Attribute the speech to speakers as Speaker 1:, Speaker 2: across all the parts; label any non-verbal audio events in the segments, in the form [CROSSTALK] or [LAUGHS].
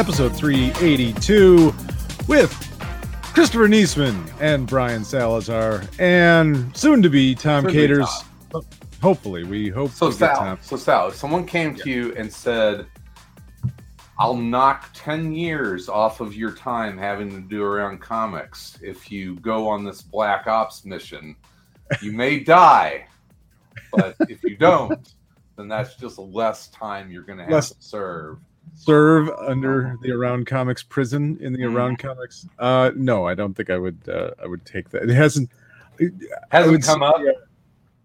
Speaker 1: Episode 382, with Christopher Niesman and Brian Salazar, and soon to be Tom
Speaker 2: Soon to be
Speaker 1: Caters.
Speaker 2: Tom.
Speaker 1: Hopefully, we hope
Speaker 2: So Sal,
Speaker 1: Tom.
Speaker 2: so Sal, if someone came to you and said, "I'll knock ten years off of your time having to do around comics if you go on this Black Ops mission, you may die, but if you don't, then that's just less time you're going to have
Speaker 1: Less-
Speaker 2: to serve."
Speaker 1: Serve under the Around Comics prison in the. Around Comics? Uh, no, I don't think I would. Uh, I would take that. It hasn't. I
Speaker 2: Hasn't come
Speaker 1: say-
Speaker 2: up.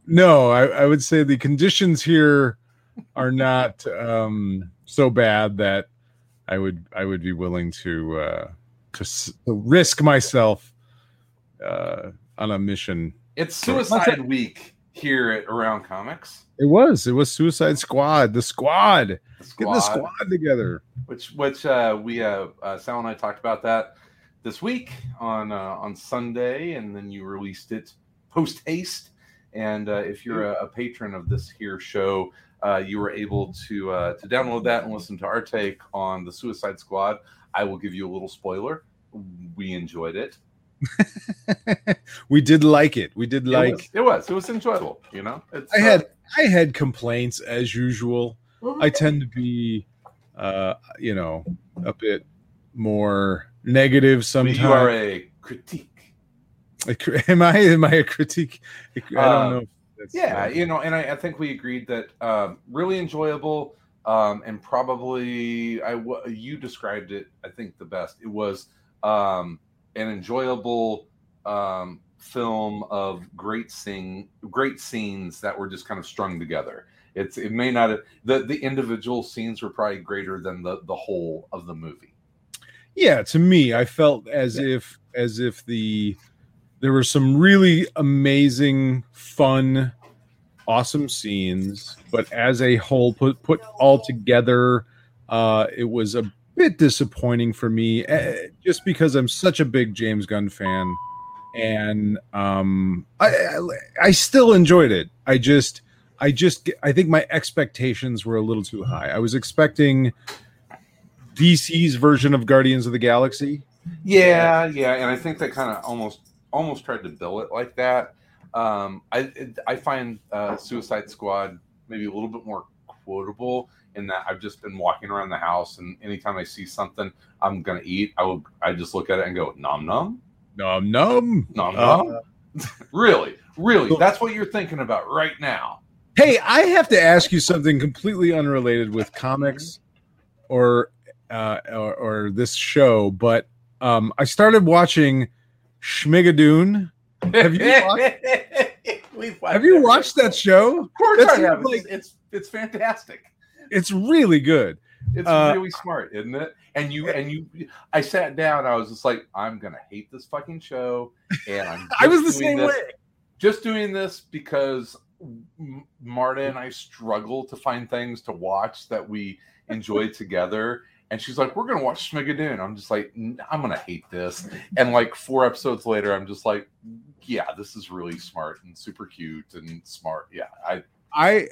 Speaker 1: No, I, I would say the conditions here are not um, so bad that I would I would be willing to uh, to, s- to risk myself uh, on a mission.
Speaker 2: It's Suicide Week here at Around Comics.
Speaker 1: It was it was Suicide Squad, the squad,
Speaker 2: The
Speaker 1: get the squad together.
Speaker 2: which which uh, we uh, uh, Sal and I talked about that this week on uh, on Sunday, and then you released it post haste. And uh, if you're a, a patron of this here show, uh, you were able to uh, to download that and listen to our take on the Suicide Squad. I will give you a little spoiler. We enjoyed it. [LAUGHS]
Speaker 1: we did like it. We did
Speaker 2: It
Speaker 1: like.
Speaker 2: was, it was it was enjoyable. You know, it's,
Speaker 1: I
Speaker 2: uh,
Speaker 1: had I had complaints as usual. I tend to be, uh, you know, a bit more negative sometimes.
Speaker 2: you are a critique. [LAUGHS]
Speaker 1: Am I? Am I a critique? I don't
Speaker 2: Uh,
Speaker 1: know. if that's-
Speaker 2: Yeah, you know, and I, I think we agreed that um, really enjoyable, um, and probably I you described it. I think the best. It was um, an enjoyable um, film of great sing, great scenes that were just kind of strung together. It's it may not have, the the individual scenes were probably greater than the the whole of the movie.
Speaker 1: yeah. To me, I felt as if as if the there were some really amazing, fun, awesome scenes, but as a whole, put put all together, uh, it was a bit disappointing for me, eh, just because I'm such a big James Gunn fan, and um, I, I I still enjoyed it. I just I just I think my expectations were a little too high. I was expecting DC's version of Guardians of the Galaxy.
Speaker 2: Yeah, yeah, and I think they kind of almost almost tried to bill it like that. Um, I I find uh, Suicide Squad maybe a little bit more quotable in that I've just been walking around the house, and anytime I see something I'm gonna eat, I will I just look at it and go nom nom
Speaker 1: Num num.
Speaker 2: nom
Speaker 1: Uh,
Speaker 2: nom. [LAUGHS] really, really, that's what you're thinking about right now.
Speaker 1: Hey, I have to ask you something completely unrelated with comics or uh, or, or this show, but um, I started watching Schmigadoon. Have you [LAUGHS] watched,
Speaker 2: We've
Speaker 1: have you watched that show?
Speaker 2: Of course,
Speaker 1: That's
Speaker 2: I have.
Speaker 1: like-
Speaker 2: It's, it's it's fantastic.
Speaker 1: It's really good.
Speaker 2: It's
Speaker 1: Uh,
Speaker 2: really smart, isn't it? And you and you, I sat down. I was just like, I'm gonna hate this fucking show, and I'm. [LAUGHS]
Speaker 1: I was the same
Speaker 2: this-
Speaker 1: way.
Speaker 2: Just doing this because Marta and I struggle to find things to watch that we enjoy [LAUGHS] together. And she's like, "We're gonna watch Schmigadoon." I'm just like, "I'm gonna hate this." And like four episodes later, I'm just like, "Yeah, this is really smart and super cute and smart." Yeah, I
Speaker 1: I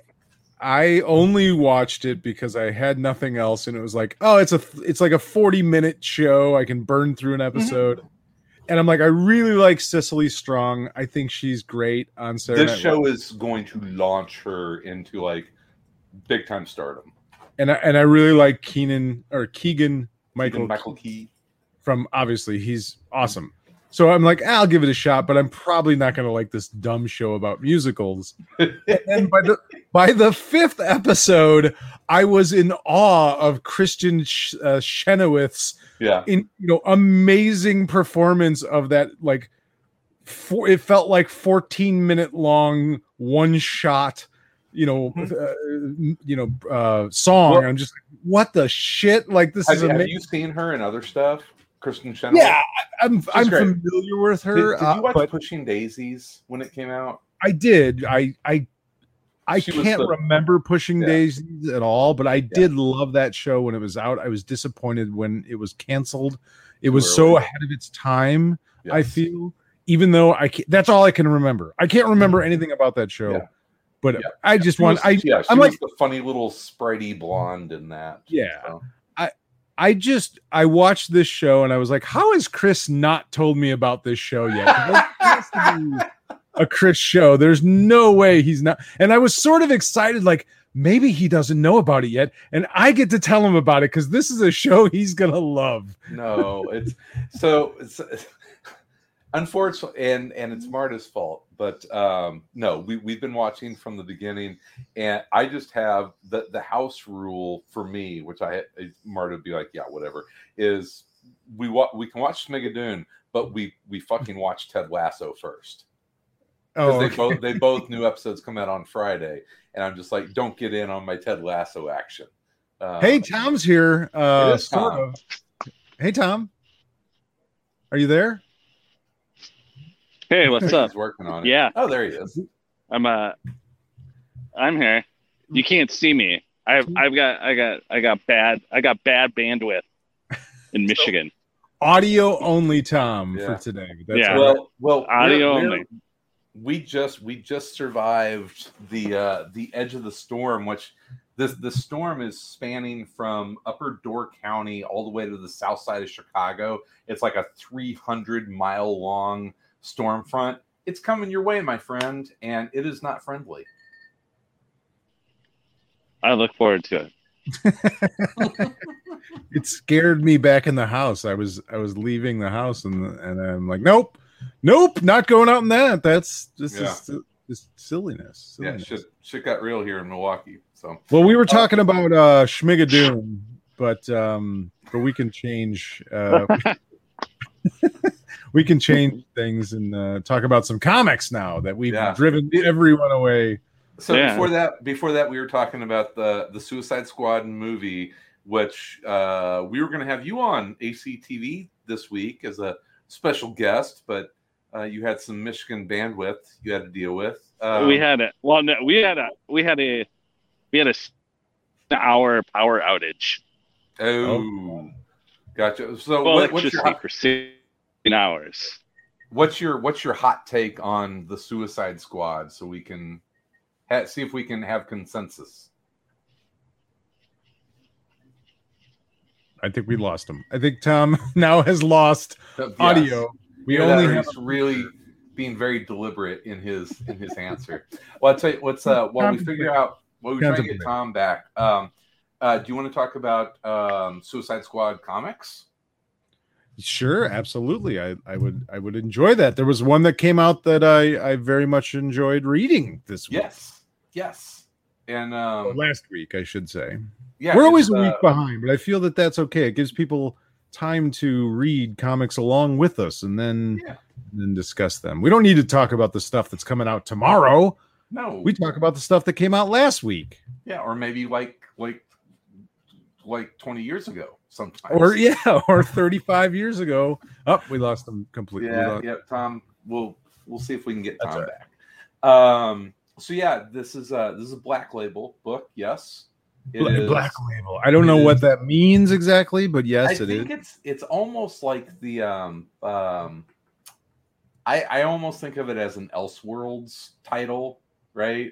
Speaker 1: I only watched it because I had nothing else, and it was like, oh, it's a it's like a forty minute show. I can burn through an mm-hmm. episode, and I'm like, I really like Cecily Strong. I think she's great on Saturday
Speaker 2: this
Speaker 1: Night
Speaker 2: show
Speaker 1: Live.
Speaker 2: is going to launch her into like big time stardom.
Speaker 1: and I, and I really like Keenan or Keegan Michael,
Speaker 2: Michael Michael Key.
Speaker 1: from obviously he's awesome. So I'm like, I'll give it a shot, but I'm probably not going to like this dumb show about musicals. and by the [LAUGHS] by the fifth episode, I was in awe of Kristin Sh- uh, Chenoweth's
Speaker 2: Yeah.
Speaker 1: in you know amazing performance of that like for it felt like 14 minute long one shot you know uh, you know uh song
Speaker 2: Well-
Speaker 1: i'm just like what the shit like this
Speaker 2: Have,
Speaker 1: is
Speaker 2: have
Speaker 1: amazing
Speaker 2: you seen her in other stuff? Kristin Chenoweth?
Speaker 1: yeah i'm i'm
Speaker 2: great.
Speaker 1: familiar with her
Speaker 2: did
Speaker 1: uh,
Speaker 2: you watch
Speaker 1: but
Speaker 2: Pushing Daisies when it came out?
Speaker 1: i did i i I
Speaker 2: She
Speaker 1: can't
Speaker 2: the-
Speaker 1: remember pushing
Speaker 2: Yeah.
Speaker 1: daisies at all, but I did love that show when it was out. I was disappointed when it was canceled. It was so ahead of its time. I feel, even though I can't, that's all I can remember. I can't remember anything about that show,
Speaker 2: Mm-hmm. Yeah.
Speaker 1: but
Speaker 2: Yeah.
Speaker 1: I just want.
Speaker 2: was-
Speaker 1: I
Speaker 2: yeah,
Speaker 1: I'm like,
Speaker 2: the funny little spritey blonde in that.
Speaker 1: Yeah.
Speaker 2: So,
Speaker 1: I just I watched this show and I was like, how has Chris not told me about this show yet? 'Cause that [LAUGHS] has to be a Chris show. There's no way he's not. And I was sort of excited, like maybe he doesn't know about it yet, and I get to tell him about it because this is a show he's gonna love.
Speaker 2: no, it's so it's unfortunately and and it's Marta's fault. But um no, we we've been watching from the beginning, and I just have the the house rule for me, which I Marta would be like, yeah, whatever, is we wa- we can watch Schmigadoon, but we we fucking watch Ted Lasso first. because
Speaker 1: Oh,
Speaker 2: they both they both new [LAUGHS] episodes come out on Friday, and I'm just like, don't get in on my Ted Lasso action. Uh,
Speaker 1: hey, Tom's here. Uh, sort
Speaker 2: Tom.
Speaker 1: of. Hey, Tom, are you there?
Speaker 3: Hey, what's [LAUGHS] up?
Speaker 2: He's working on it.
Speaker 3: Yeah,
Speaker 2: Oh, there he is.
Speaker 3: I'm uh I'm here. You can't see me. I've I've got I got I got bad I got bad bandwidth in Michigan.
Speaker 1: Audio only, Tom,
Speaker 2: Yeah.
Speaker 1: for today. That's
Speaker 3: Yeah.
Speaker 1: all right.
Speaker 2: Well, well,
Speaker 3: Audio
Speaker 2: we're- we're-
Speaker 3: only.
Speaker 2: We just we just survived the uh the edge of the storm, which this the storm is spanning from Upper Door County all the way to the south side of Chicago. It's like a 300 mile long storm front. It's coming your way, my friend, and it is not friendly.
Speaker 3: I look forward to it. [LAUGHS]
Speaker 1: it scared me back in the house. I was I was leaving the house and and I'm like, nope, nope, not going out in that. That's this
Speaker 2: Yeah.
Speaker 1: is just silliness.
Speaker 2: Yeah, shit, shit got real here in Milwaukee. So
Speaker 1: Well, we were talking about uh Schmigadoon, but um but we can change uh [LAUGHS] we can change things and uh talk about some comics now that we've
Speaker 2: Yeah.
Speaker 1: driven everyone away.
Speaker 2: So
Speaker 3: Yeah.
Speaker 2: before that, before that, we were talking about the the Suicide Squad movie, which uh, we were going to have you on ACTV this week as a special guest, but uh, you had some Michigan bandwidth you had to deal with. Um,
Speaker 3: we had a well no, we had a we had a we had a s- hour power outage.
Speaker 2: oh, gotcha. So
Speaker 3: Well,
Speaker 2: what, what's your
Speaker 3: electricity
Speaker 2: hot,
Speaker 3: for sixteen hours.
Speaker 2: what's your what's your hot take on the Suicide Squad so we can ha- see if we can have consensus.
Speaker 1: I think we lost him. I think Tom [LAUGHS] now has lost
Speaker 2: Yes.
Speaker 1: audio. We
Speaker 2: Either that
Speaker 1: only have
Speaker 2: really being very deliberate in his in his answer. Well, I'll tell you what's uh while we figure out while we try to get Tom back. Um, uh, do you want to talk about um, Suicide Squad comics?
Speaker 1: Sure, absolutely. I, I would I would enjoy that. There was one that came out that I I very much enjoyed reading this week.
Speaker 2: Yes, yes, and um,
Speaker 1: last week, I should say.
Speaker 2: yeah,
Speaker 1: We're always a week
Speaker 2: uh,
Speaker 1: behind, but I feel that that's okay. It gives people time to read comics along with us and then
Speaker 2: Yeah.
Speaker 1: and then discuss them. We don't need to talk about the stuff that's coming out tomorrow.
Speaker 2: No,
Speaker 1: We talk about the stuff that came out last week.
Speaker 2: yeah, or maybe like like like twenty years ago. Sometimes,
Speaker 1: Or yeah, [LAUGHS] or 35 years ago. Oh, we lost them completely. We
Speaker 2: yeah,
Speaker 1: lost-
Speaker 2: yeah. Tom, we'll we'll see if we can get
Speaker 1: That's
Speaker 2: Tom
Speaker 1: all
Speaker 2: back. Um, so yeah, this is uh this is a Black Label book. Yes, It
Speaker 1: Bla-
Speaker 2: is-
Speaker 1: Black label. I don't know
Speaker 2: is-
Speaker 1: what that means exactly, but yes,
Speaker 2: I
Speaker 1: it is.
Speaker 2: think it's it's almost like the um um I I almost think of it as an Elseworlds title, right?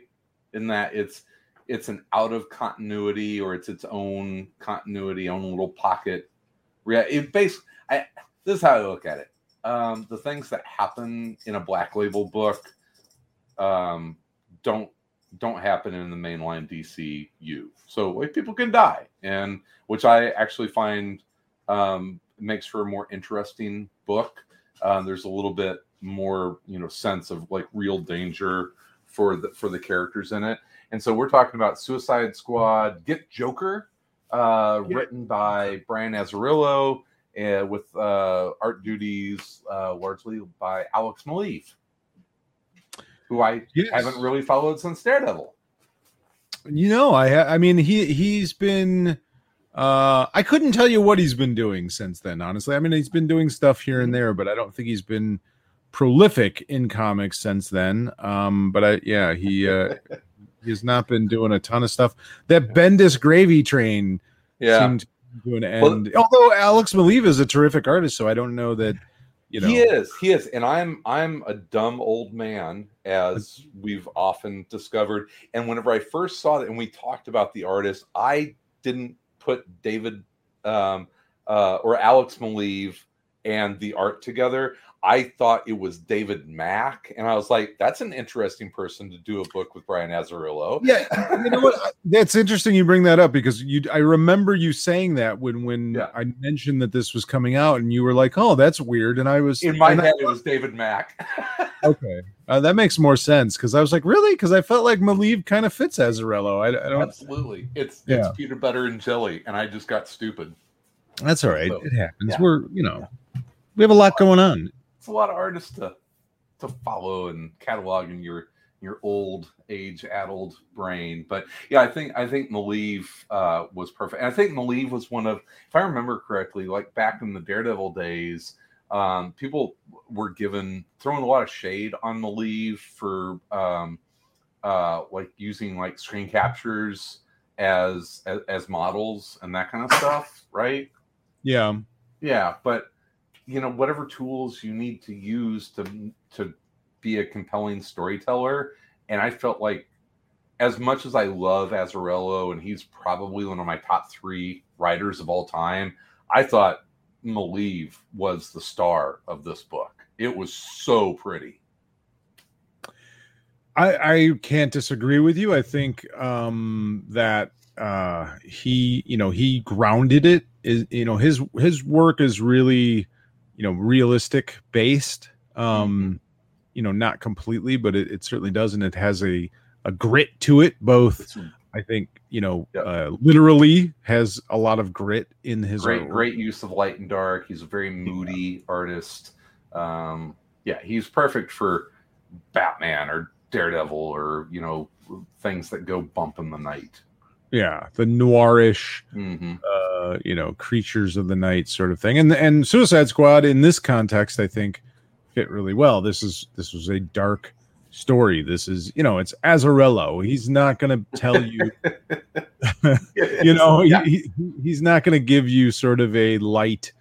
Speaker 2: In that it's it's an out of continuity or it's its own continuity, own little pocket. Yeah, it basically I this is how I look at it. Um the things that happen in a black label book um don't don't happen in the mainline DCU. So like people can die, and which I actually find um, makes for a more interesting book. Um, there's a little bit more, you know, sense of like real danger for the for the characters in it. And so we're talking about Suicide Squad, Get Joker, uh,
Speaker 1: Yeah.
Speaker 2: written by Brian Azzarello, uh, with uh, art duties uh, largely by Alex Maleev, who I
Speaker 1: Yes.
Speaker 2: haven't really followed since Daredevil.
Speaker 1: You know, I I mean he he's been uh I couldn't tell you what he's been doing since then, honestly. I mean he's been doing stuff here and there, but I don't think he's been prolific in comics since then. Um but I yeah, he uh [LAUGHS] he's not been doing a ton of stuff. That Bendis gravy train seemed to an
Speaker 2: Well-
Speaker 1: end. Although Alex Maleev is a terrific artist, so I don't know that you know
Speaker 2: he is he is and i'm i'm a dumb old man as we've often discovered and whenever i first saw that and we talked about the artist i didn't put david um uh or alex maleev and the art together i thought it was david mack and i was like that's an interesting person to do a book with brian azzarello
Speaker 1: Yeah, you know what? [LAUGHS] That's interesting. You bring that up because you. I remember you saying that when when
Speaker 2: Yeah.
Speaker 1: I mentioned that this was coming out, and you were like, "Oh, that's weird," and I was
Speaker 2: in my
Speaker 1: and I-
Speaker 2: head it was david mack [LAUGHS]
Speaker 1: okay, uh, that makes more sense because I was like, "Really?" Because I felt like Maleev kind of fits Azzarello. I, I don't.
Speaker 2: absolutely it's
Speaker 1: Yeah.
Speaker 2: it's peanut butter and jelly and i just got stupid
Speaker 1: That's all right.
Speaker 2: So,
Speaker 1: it happens.
Speaker 2: yeah.
Speaker 1: We're you know we have a lot going on.
Speaker 2: It's a lot of artists to to follow and catalog in your your old age addled brain. But yeah i think i think Maleev uh was perfect. And i think Maleev was one of if i remember correctly like back in the daredevil days um people were given throwing a lot of shade on Maleev for um uh like using like screen captures as as, as models and that kind of stuff right?
Speaker 1: Yeah,
Speaker 2: yeah, but you know, whatever tools you need to use to to be a compelling storyteller, and I felt like as much as I love Azzarello and he's probably one of my top three writers of all time, I thought Maleev was the star of this book. It was so pretty.
Speaker 1: I I can't disagree with you. I think um that uh he you know he grounded it is you know his his work is really you know realistic based um you know not completely but it, it certainly does and it has a a grit to it both i think you know
Speaker 2: Yep.
Speaker 1: uh literally has a lot of grit in his
Speaker 2: great, great use of light and dark. He's a very moody artist. Um, yeah, he's perfect for Batman or Daredevil or you know things that go bump in the night.
Speaker 1: yeah the noirish
Speaker 2: hmm
Speaker 1: uh, you know, creatures of the night sort of thing. And and Suicide Squad in this context, I think, fit really well. This is this was a dark story. This is you know, it's Azzarello. He's not going to tell you, [LAUGHS] [LAUGHS] you know,
Speaker 2: yeah.
Speaker 1: he, he, he's not going to give you sort of a light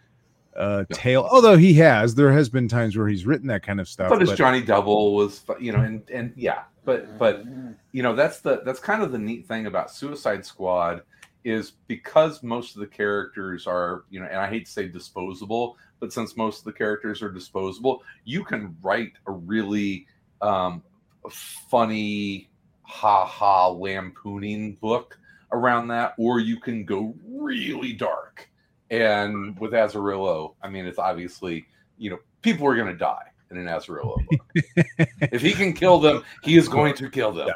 Speaker 1: uh tale. Although he has, there has been times where he's written that kind of stuff.
Speaker 2: but his Johnny Double was, you know, and and yeah, but but you know that's the that's kind of the neat thing about Suicide Squad is because most of the characters are, you know, and I hate to say disposable, but since most of the characters are disposable, you can write a really um, funny, ha ha lampooning book around that, or you can go really dark. And with Azzarello, I mean, it's obviously, you know, people are going to die in an Azzarello book. [LAUGHS] if he can kill them, he is going to kill them.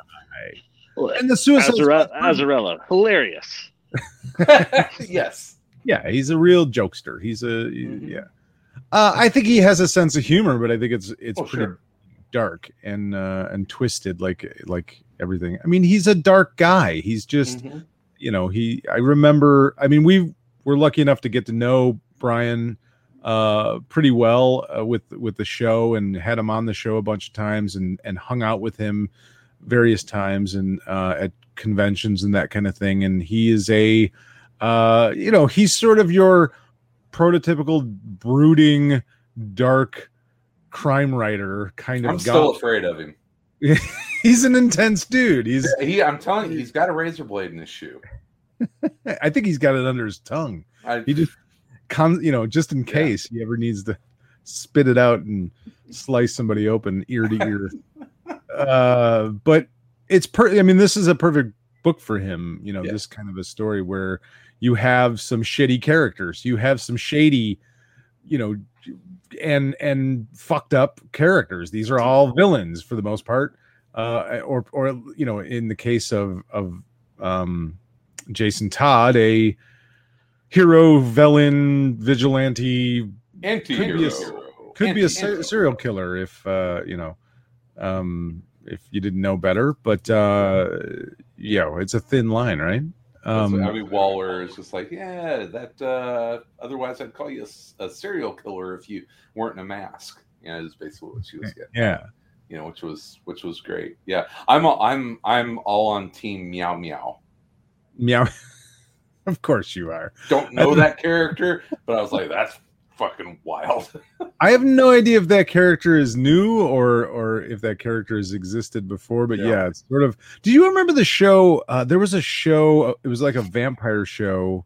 Speaker 1: and the Suicide
Speaker 3: Azare-
Speaker 1: Squad-
Speaker 3: Azzarello, hilarious. [LAUGHS]
Speaker 2: yes.
Speaker 1: yeah, he's a real jokester. He's a
Speaker 2: Mhm.
Speaker 1: yeah. Uh, I think he has a sense of humor, but I think it's it's
Speaker 2: Oh,
Speaker 1: pretty
Speaker 2: sure.
Speaker 1: dark and uh, and twisted, like like everything. I mean, he's a dark guy. He's just
Speaker 2: Mhm.
Speaker 1: you know he. I remember. I mean, we were lucky enough to get to know Brian uh pretty well uh, with with the show and had him on the show a bunch of times and and hung out with him various times and uh at conventions and that kind of thing and he is a uh you know he's sort of your prototypical brooding dark crime writer kind of
Speaker 2: I'm
Speaker 1: guy
Speaker 2: still afraid of him. [LAUGHS]
Speaker 1: he's an intense dude he's
Speaker 2: He, I'm telling you, he's got a razor blade in his shoe. [LAUGHS]
Speaker 1: i think he's got it under his tongue
Speaker 2: I,
Speaker 1: he just comes you know just in
Speaker 2: Yeah.
Speaker 1: case he ever needs to spit it out and slice somebody open ear to ear [LAUGHS] uh but it's per i mean this is a perfect book for him you know
Speaker 2: Yeah.
Speaker 1: this kind of a story where you have some shitty characters you have some shady you know and and fucked up characters these are all villains for the most part uh, or or you know, in the case of of um, Jason Todd, a hero, villain, vigilante,
Speaker 2: Anti-hero.
Speaker 1: could be a
Speaker 2: Anti-
Speaker 1: ser- serial killer if uh, you know, um, if you didn't know better. But uh, yeah, it's a thin line, right?
Speaker 2: Um,
Speaker 1: Um,
Speaker 2: Abby Waller is just like, yeah, that. Uh, otherwise, I'd call you a serial killer if you weren't in a mask. Yeah, is basically what she was getting.
Speaker 1: yeah,
Speaker 2: You know, which was which was great. Yeah, I'm all, I'm I'm all on team Meow Meow.
Speaker 1: meow. [LAUGHS] of course you are.
Speaker 2: Don't know that character, but I was like, that's fucking wild. [LAUGHS]
Speaker 1: I have no idea if that character is new or or if that character has existed before, but
Speaker 2: Yeah.
Speaker 1: yeah, it's sort of. Do you remember the show? Uh, there was a show. It was like a vampire show.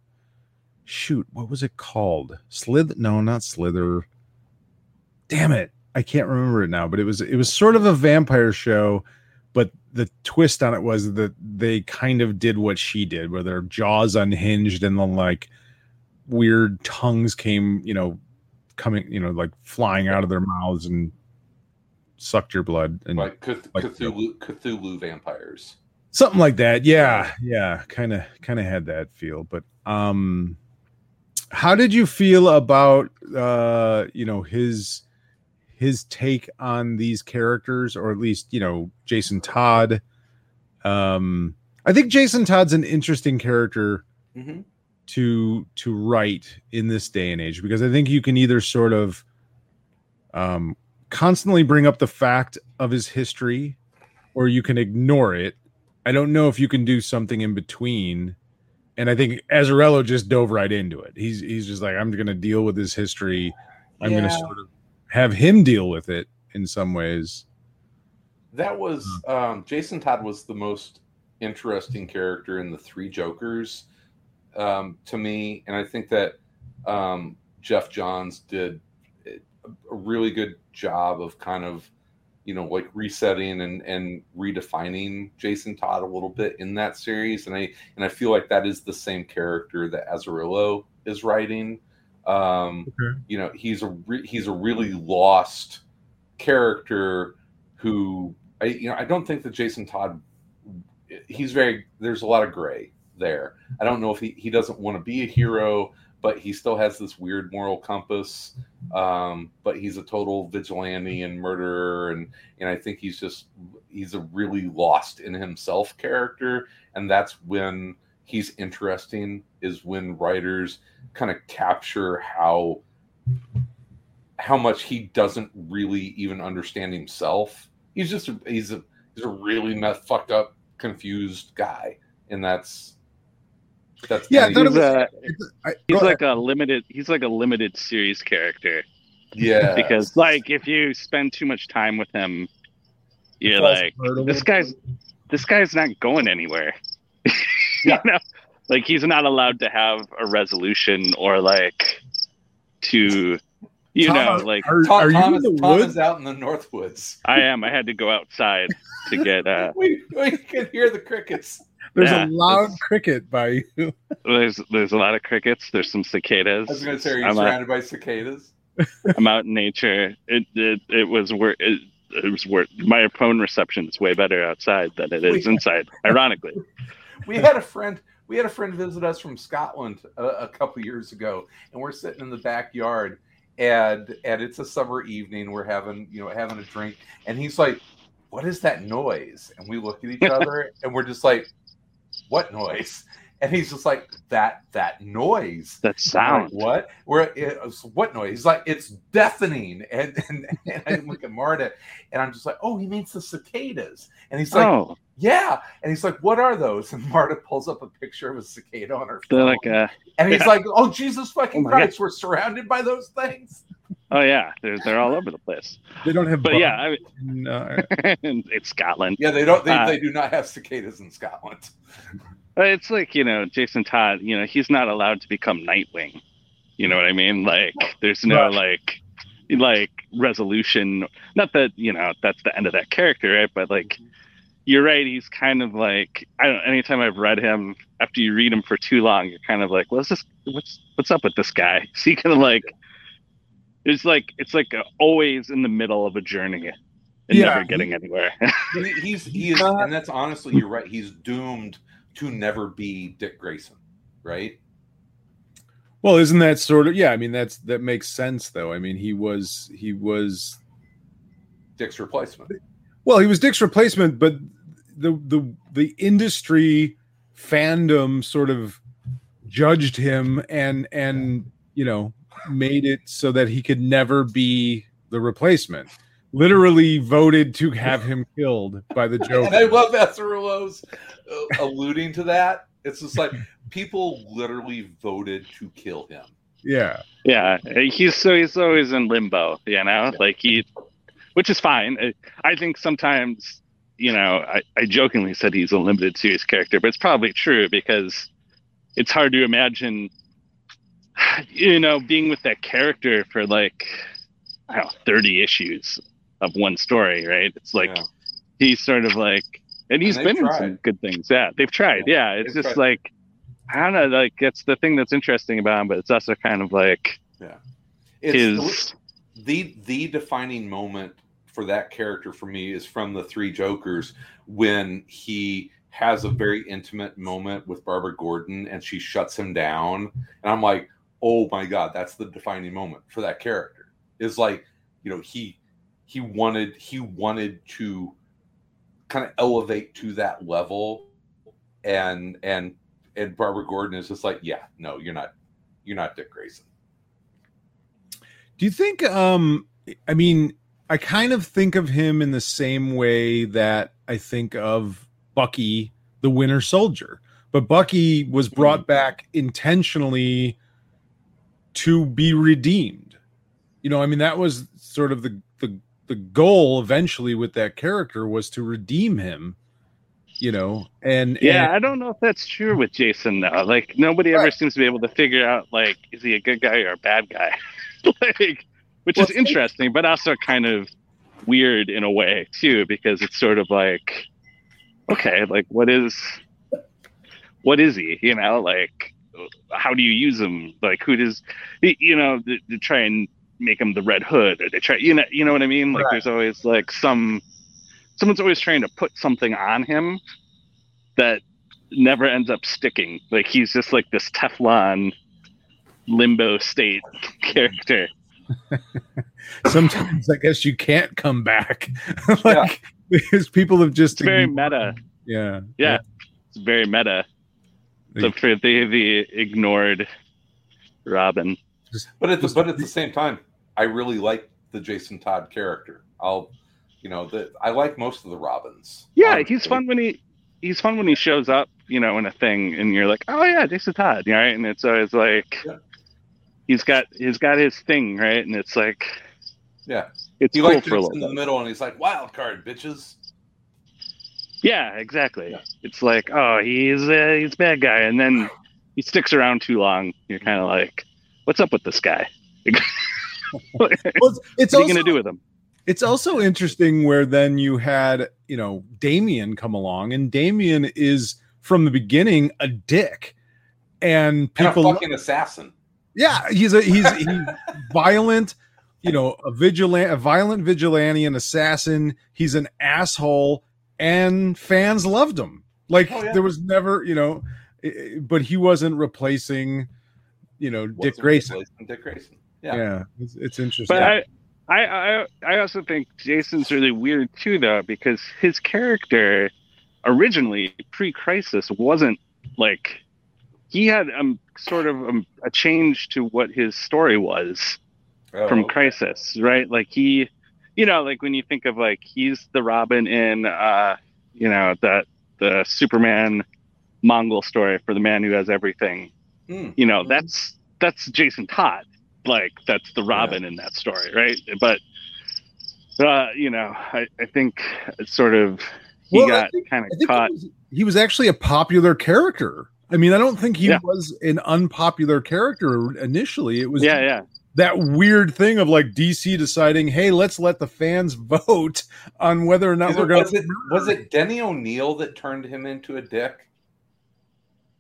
Speaker 1: Shoot, what was it called? Slither? No, not Slither. Damn it, I can't remember it now. But it was it was sort of a vampire show, but the twist on it was that they kind of did what she did, where their jaws unhinged and then like weird tongues came, you know, coming, you know, like flying out of their mouths and sucked your blood and
Speaker 2: like Cth-
Speaker 1: Like-
Speaker 2: Cthulhu, Cthulhu vampires.
Speaker 1: something like that. Yeah, yeah, kind of, kind of had that feel. But um, how did you feel about uh, you know, his his take on these characters, or at least you know, Jason Todd? Um, I think Jason Todd's an interesting character
Speaker 2: Mm-hmm.
Speaker 1: To to write in this day and age because I think you can either sort of um, constantly bring up the fact of his history or you can ignore it. I don't know if you can do something in between. And I think Azzarello just dove right into it. He's he's just like, I'm gonna deal with his history. I'm gonna sort of have him deal with it in some ways.
Speaker 2: That was um, Jason Todd was the most interesting character in the Three Jokers um, to me, and I think that um, Geoff Johns did a really good job of kind of you know like resetting and and redefining Jason Todd a little bit in that series, and I and I feel like that is the same character that Azzarello is writing. Um,
Speaker 1: Okay.
Speaker 2: You know, he's a re- he's a really lost character who I you know I don't think that Jason Todd he's very there's a lot of gray there. I don't know if he he doesn't want to be a hero, but he still has this weird moral compass. Um, but he's a total vigilante and murderer, and and I think he's just he's a really lost in himself character, and that's when he's interesting is when writers kind of capture how how much he doesn't really even understand himself. He's just a, he's a he's a really mess, fucked up, confused guy, and that's that's
Speaker 1: Yeah, I
Speaker 2: kinda-
Speaker 1: it was-
Speaker 3: He's, a,
Speaker 1: I,
Speaker 3: he's
Speaker 1: go
Speaker 3: like a limited. He's like a limited series character
Speaker 2: yeah
Speaker 3: because, like, if you spend too much time with him, you're like, this
Speaker 1: little
Speaker 3: guy's this guy's not going anywhere. [LAUGHS]
Speaker 2: Yeah.
Speaker 3: you know, like he's not allowed to have a resolution or like to, you
Speaker 1: Tom,
Speaker 3: know, like
Speaker 1: are,
Speaker 2: Tom,
Speaker 1: are you
Speaker 2: Tom
Speaker 1: in
Speaker 2: is,
Speaker 1: the
Speaker 2: Tom
Speaker 1: woods?
Speaker 2: is out in the north woods.
Speaker 3: I am. I had to go outside to get. uh [LAUGHS]
Speaker 2: We, we can hear the crickets.
Speaker 1: There's
Speaker 3: Yeah,
Speaker 1: a loud
Speaker 3: it's-
Speaker 1: cricket by you.
Speaker 3: There's there's a lot of crickets. There's some cicadas.
Speaker 2: I was going to say, are you
Speaker 3: I'm,
Speaker 2: surrounded by cicadas?
Speaker 3: I'm out in nature. It it, it was wor It, it was worth. My phone reception is way better outside than it is inside. Ironically,
Speaker 2: We had a friend. We had a friend visit us from Scotland a, a couple years ago, and we're sitting in the backyard, and and it's a summer evening. We're having you know having a drink, and he's like, "What is that noise?" And we look at each [LAUGHS] other, and we're just like, "What noise?" [LAUGHS] And he's just like, "That that noise."
Speaker 3: that
Speaker 2: I'm like,
Speaker 3: sound.
Speaker 2: what? We're it was- what noise? He's like, it's deafening. [LAUGHS] And, and and I look at Marta, and I'm just like, oh, he means the cicadas. And he's like,
Speaker 3: oh,
Speaker 2: yeah. And he's like, what are those? And Marta pulls up a picture of a cicada on her
Speaker 3: they're
Speaker 2: phone.
Speaker 3: like uh
Speaker 2: and he's
Speaker 3: yeah.
Speaker 2: like, oh Jesus fucking
Speaker 3: Oh
Speaker 2: Christ, we're surrounded by those things.
Speaker 3: Oh yeah, they're they're all over the place.
Speaker 1: They don't have.
Speaker 3: But
Speaker 1: bugs
Speaker 3: yeah, I,
Speaker 1: in, uh, [LAUGHS]
Speaker 3: it's Scotland.
Speaker 2: Yeah, they don't. They,
Speaker 3: Uh,
Speaker 2: they do not have cicadas in Scotland.
Speaker 3: It's like you know, Jason Todd. You know, he's not allowed to become Nightwing. You know what I mean? Like, there's no
Speaker 1: Right.
Speaker 3: like, like resolution. Not that you know that's the end of that character, right? But like, you're right. He's kind of like I don't. Anytime I've read him, after you read him for too long, you're kind of like, what's this? What's what's up with this guy? Is he kind of like? It's like it's like uh always in the middle of a journey. and
Speaker 1: Yeah,
Speaker 3: never
Speaker 1: he-
Speaker 3: getting anywhere. [LAUGHS]
Speaker 2: He- he's he is, and that's honestly, you're right. He's doomed to never be Dick Grayson, right?
Speaker 1: Well, isn't that sort of yeah? I mean, that's that makes sense though. I mean, he was he was
Speaker 2: Dick's replacement.
Speaker 1: well, he was Dick's replacement, but the the the industry fandom sort of judged him and and you know made it so that he could never be the replacement. Literally voted to have him killed by the [LAUGHS]
Speaker 2: And I
Speaker 1: Joker.
Speaker 2: love Ezra's uh, alluding to that. It's just like people literally voted to kill him.
Speaker 1: Yeah,
Speaker 3: yeah, he's so he's always in limbo, you know, like he, which is fine. I- I think sometimes, you know, I, I jokingly said he's a limited series character, but it's probably true because it's hard to imagine, [SIGHS] you know, being with that character for like, I don't know, 30 issues of one story, right? It's like
Speaker 2: Yeah.
Speaker 3: he's sort of like, and he's
Speaker 2: they've
Speaker 3: been in some good things. Yeah, they've tried. Yeah, it's
Speaker 2: They've
Speaker 3: just
Speaker 2: tried.
Speaker 3: like, I don't know, like it's the thing that's interesting about him, but it's also kind of like yeah,
Speaker 2: It's
Speaker 3: his.
Speaker 2: the the defining moment for that character for me is from the Three Jokers when he has a very intimate moment with Barbara Gordon and she shuts him down, and I'm like, oh my god, that's the defining moment for that character. Is like, you know, he he wanted he wanted to kind of elevate to that level, and and and Barbara Gordon is just like, yeah, no, you're not, you're not Dick Grayson.
Speaker 1: Do you think um I mean I kind of think of him in the same way that I think of Bucky the Winter Soldier. But Bucky was brought back intentionally to be redeemed. You know, I mean that was sort of the the the goal eventually with that character was to redeem him, you know. And
Speaker 3: Yeah,
Speaker 1: and-
Speaker 3: I don't know if that's true with Jason though. Like nobody ever
Speaker 1: Right.
Speaker 3: seems to be able to figure out like is he a good guy or a bad guy? [LAUGHS] like which
Speaker 1: Well,
Speaker 3: is interesting, but also kind of weird in a way too, because it's sort of like okay, like what is what is he? You know, like how do you use him? Like who does you know to, to try and make him the Red Hood or they try you know you know what I mean? Like
Speaker 1: Right.
Speaker 3: there's always like some someone's always trying to put something on him that never ends up sticking. Like he's just like this Teflon limbo state [LAUGHS] character. [LAUGHS]
Speaker 1: sometimes I guess you can't come back. [LAUGHS] like because people have just
Speaker 3: It's very meta.
Speaker 1: Yeah.
Speaker 3: Yeah. It's very meta. The, for the the ignored Robin.
Speaker 2: But at the but at the same time, I really like the Jason Todd character. I'll, you know, the I like most of the Robins.
Speaker 3: Yeah,
Speaker 2: honestly.
Speaker 3: he's fun when he he's fun when he shows up, you know, in a thing, and you're like, oh yeah, Jason Todd, you know, right? And it's always like
Speaker 2: Yeah.
Speaker 3: he's got he's got his thing, right? And it's like
Speaker 2: Yeah,
Speaker 3: it's
Speaker 2: he
Speaker 3: cool
Speaker 2: like
Speaker 3: for a
Speaker 2: gets
Speaker 3: little
Speaker 2: in
Speaker 3: bit.
Speaker 2: the middle, and he's like, "Wild card, bitches."
Speaker 3: Yeah, exactly.
Speaker 2: Yeah.
Speaker 3: It's like, oh, he's a, he's a bad guy, and then he sticks around too long. You're kind of like, what's up with this guy? [LAUGHS] what [LAUGHS]
Speaker 1: Well, it's, it's
Speaker 3: are you
Speaker 1: also
Speaker 3: gonna do with him?
Speaker 1: it's also interesting where then you had you know Damian come along, and Damian is from the beginning a dick, and
Speaker 2: And a
Speaker 1: people
Speaker 2: fucking assassin.
Speaker 1: yeah he's a he's [LAUGHS] he's violent you know a vigilant a violent vigilante an assassin he's an asshole and fans loved him like
Speaker 2: Oh, yeah.
Speaker 1: there was never you know i- i- but he wasn't replacing you know dick
Speaker 2: Wasn't
Speaker 1: grayson
Speaker 2: Dick Grayson.
Speaker 1: yeah,
Speaker 2: Yeah.
Speaker 1: it's, it's interesting
Speaker 3: But I, I, I, I also think Jason's really weird too, though, because his character originally pre-crisis wasn't like he had um sort of um, a change to what his story was
Speaker 2: Oh,
Speaker 3: from
Speaker 2: okay.
Speaker 3: crisis right like he you know like when you think of like he's the robin in uh you know that the superman mongul story for the man who has everything
Speaker 2: Hmm.
Speaker 3: you know that's that's jason todd like that's the robin in that story right but uh you know i, I think it's sort of he
Speaker 1: Well,
Speaker 3: got kind of caught
Speaker 1: he was, he was actually a popular character. I mean, I don't think he
Speaker 3: Yeah.
Speaker 1: was an unpopular character initially. It was
Speaker 3: yeah yeah
Speaker 1: that weird thing of like DC deciding, hey, let's let the fans [LAUGHS] vote on whether or not
Speaker 2: Is
Speaker 1: we're going
Speaker 2: was it was it Denny O'Neil that turned him into a dick?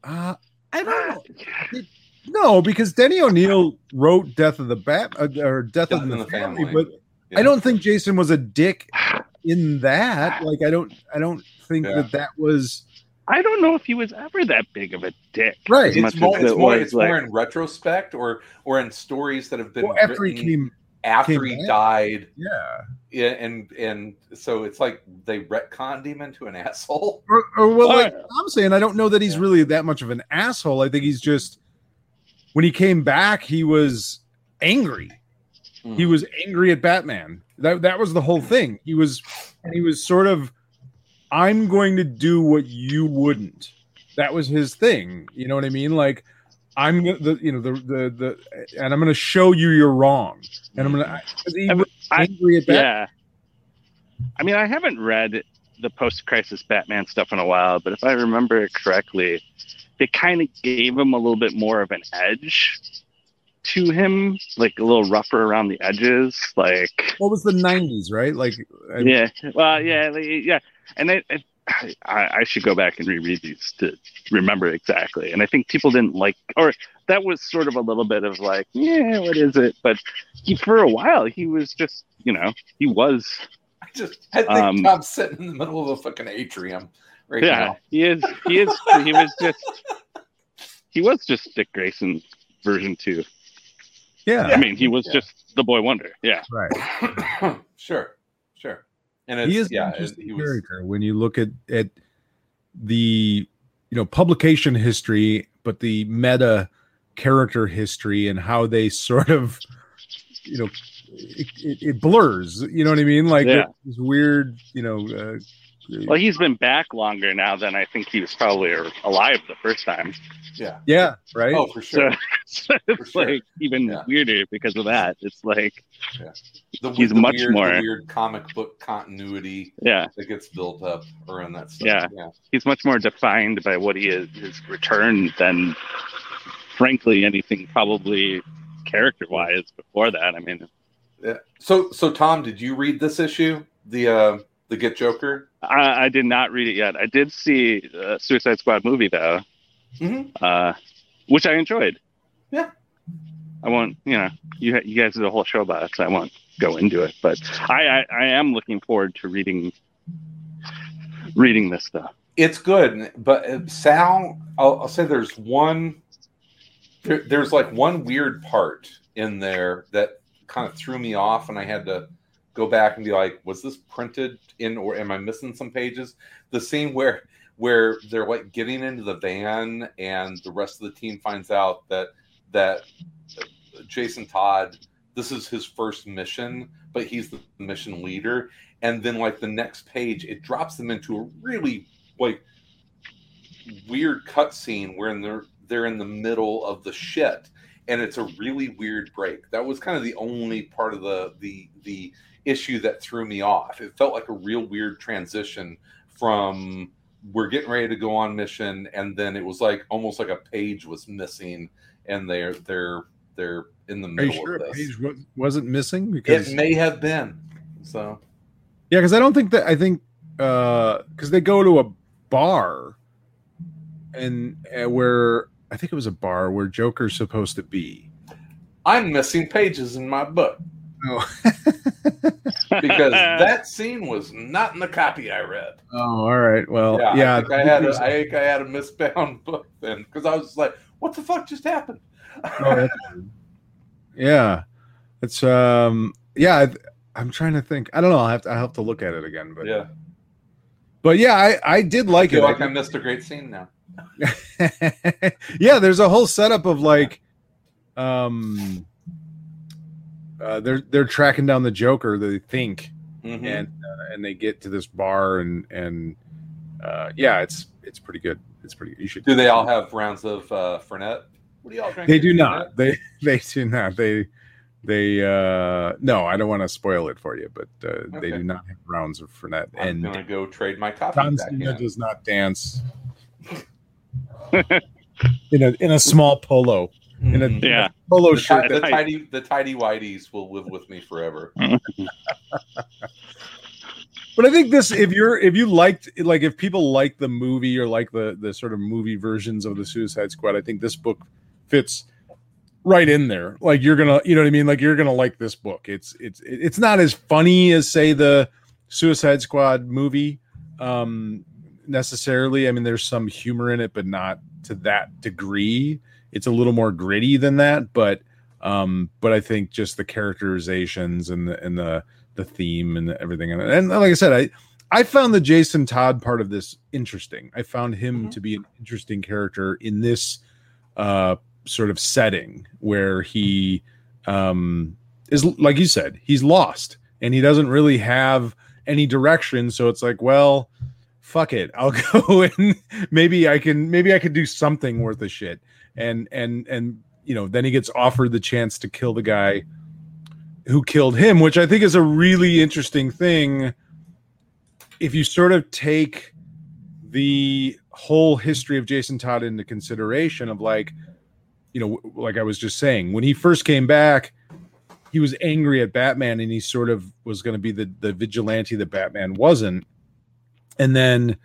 Speaker 1: Uh, I don't know. No, because Denny O'Neil wrote Death of the Bat uh, or Death,
Speaker 2: Death
Speaker 1: of the,
Speaker 2: the
Speaker 1: family,
Speaker 2: Family.
Speaker 1: but
Speaker 2: Yeah.
Speaker 1: I don't think Jason was a dick in that. Like I don't I don't think
Speaker 2: Yeah.
Speaker 1: that that was
Speaker 3: I don't know if he was ever that big of a dick.
Speaker 1: Right.
Speaker 3: As
Speaker 2: It's
Speaker 3: much
Speaker 2: more,
Speaker 3: as
Speaker 2: it's,
Speaker 3: it
Speaker 2: more,
Speaker 3: was
Speaker 2: it's
Speaker 3: like,
Speaker 2: more in retrospect or or in stories that have been
Speaker 1: well, after he
Speaker 2: written
Speaker 1: came.
Speaker 2: after
Speaker 1: came
Speaker 2: he died
Speaker 1: Yeah.
Speaker 2: Yeah, and and so it's like they retconned him into an [LAUGHS] asshole.
Speaker 1: Or, or well, like I'm saying, I don't know that he's
Speaker 2: Yeah.
Speaker 1: really that much of an asshole. I think he's just when he came back, he was angry. He
Speaker 2: Hmm.
Speaker 1: was angry at Batman. That that was the whole thing. He was and he was sort of I'm going to do what you wouldn't. That was his thing. You know what I mean? Like I'm the you know the the the and I'm going to show you you're wrong. And I'm going to angry at Batman.
Speaker 3: yeah. I mean, I haven't read the post-crisis Batman stuff in a while, but if I remember it correctly, they kind of gave him a little bit more of an edge to him, like a little rougher around the edges, like
Speaker 1: What was the 90s, right? Like I-
Speaker 3: yeah, well, yeah, like, yeah, and I, I, I I should go back and reread these to remember exactly. And I think people didn't like, or that was sort of a little bit of like, yeah, what is it? But he, for a while, he was just, you know, he was,
Speaker 2: I just I think
Speaker 3: Um,
Speaker 2: I'm sitting in the middle of a fucking atrium right
Speaker 3: yeah,
Speaker 2: now.
Speaker 3: he is, he is, he was just, he was just Dick Grayson version two.
Speaker 1: yeah,
Speaker 3: I mean, he was
Speaker 2: Yeah.
Speaker 3: just the boy wonder. Yeah,
Speaker 1: right. [COUGHS]
Speaker 2: sure, sure. And it's,
Speaker 1: he is
Speaker 2: yeah,
Speaker 1: an interesting
Speaker 2: he was
Speaker 1: character when you look at at the you know publication history, but the meta character history and how they [LAUGHS] sort of you know it, it, it blurs. You know what I mean? Like
Speaker 3: Yeah.
Speaker 1: this weird, you know. Uh,
Speaker 3: well, he's been back longer now than I think he was probably alive the first time.
Speaker 2: yeah.
Speaker 1: yeah, right.
Speaker 2: Oh, for sure.
Speaker 3: So, [LAUGHS] so it's
Speaker 2: sure.
Speaker 3: like even
Speaker 2: Yeah.
Speaker 3: weirder because of that. It's like,
Speaker 2: The,
Speaker 3: he's
Speaker 2: the
Speaker 3: much
Speaker 2: weird,
Speaker 3: more-
Speaker 2: weird comic book continuity
Speaker 3: yeah,
Speaker 2: that gets built up around that stuff.
Speaker 3: Yeah.
Speaker 2: yeah.
Speaker 3: he's much more defined by what he is, his return than, frankly, anything probably character wise before that. I mean,
Speaker 2: Yeah. So, so Tom, did you read this issue, the uh, the Get Joker?
Speaker 3: I, I did not read it yet. I did see uh, Suicide Squad movie though,
Speaker 2: Mhm.
Speaker 3: uh, which I enjoyed.
Speaker 2: Yeah.
Speaker 3: I won't, you know, you you guys did a whole show about it, so I won't go into it. But I, I, I am looking forward to reading reading this stuff.
Speaker 2: It's good, but uh, Sal, I'll, I'll say there's one. There, there's like one weird part in there that kind of threw me off, and I had to go back and be like, "Was this printed in, or am I missing some pages?" The scene where where they're like getting into the van, and the rest of the team finds out that that Jason Todd, this is his first mission, but he's the mission leader, and then like the next page, it drops them into a really like weird cutscene where they're they're in the middle of the shit. And it's a really weird break. That was kind of the only part of the the the issue that threw me off it felt like a real weird transition from we're getting ready to go on mission and then it was like almost like a page was missing and they're they're they're in the middle.
Speaker 1: Are you sure
Speaker 2: of
Speaker 1: a page wa- wasn't missing? Because
Speaker 2: it may have been so
Speaker 1: yeah, because I don't think that I think because they go to a bar and uh, where I think it was a bar where Joker's supposed to be.
Speaker 2: i'm missing pages in my book
Speaker 1: Oh, [LAUGHS]
Speaker 2: because [LAUGHS] that scene was not in the copy I read.
Speaker 1: oh, all right. Well,
Speaker 2: yeah,
Speaker 1: yeah,
Speaker 2: I think I had a, [LAUGHS] I think I had a misbound [LAUGHS] book then because I was like, "What the fuck just happened?"
Speaker 1: Oh, yeah, it's um, yeah. I, I'm trying to think. I don't know. I have to. I have to look at it again. But
Speaker 2: yeah,
Speaker 1: but yeah, I I did
Speaker 2: I
Speaker 1: like
Speaker 2: feel
Speaker 1: it.
Speaker 2: like I missed a great scene now.
Speaker 1: yeah, there's a whole setup of like, um, uh, they're they're tracking down the Joker. They think,
Speaker 2: Mhm.
Speaker 1: and uh, and they get to this bar, and and uh, yeah, it's it's pretty good. It's pretty. You should.
Speaker 2: Do they all have rounds of uh, Fernet? What do y'all drink?
Speaker 1: They do not. They [LAUGHS] they do not. They they uh no. I don't want to spoil it for you, but uh, they do not have rounds of Fernet.
Speaker 2: I'm
Speaker 1: and
Speaker 2: gonna go trade my copy
Speaker 1: John
Speaker 2: back
Speaker 1: Cena
Speaker 2: in.
Speaker 1: does not dance [LAUGHS] in a in a small polo in a
Speaker 2: Mhm.
Speaker 3: Yeah.
Speaker 1: polo
Speaker 2: The,
Speaker 1: shirt.
Speaker 2: ti- the
Speaker 1: that-
Speaker 2: tidy the tidy whiteys will live with me forever. [LAUGHS]
Speaker 1: but I think this, if you're if you liked like if people like the movie or like the the sort of movie versions of the Suicide Squad, I think this book fits right in there. Like you're gonna, you know what I mean? Like you're gonna like this book. It's it's it's not as funny as say the Suicide Squad movie um, necessarily. I mean, there's some humor in it, but not to that degree. It's a little more gritty than that, but um, but I think just the characterizations and the and the the theme and the, everything, and, and like I said, I I found the Jason Todd part of this interesting. I found him
Speaker 2: Mhm.
Speaker 1: to be an interesting character in this uh, sort of setting where he um, is, like you said, he's lost and he doesn't really have any direction. So it's like, well, fuck it, I'll [LAUGHS] go and maybe I can, maybe I could do something worth a shit. And and and you know, then he gets offered the chance to kill the guy who killed him, which I think is a really interesting thing. If you sort of take the whole history of Jason Todd into consideration of like you know like I was just saying when he first came back he was angry at Batman and he sort of was going to be the the vigilante that Batman wasn't. And then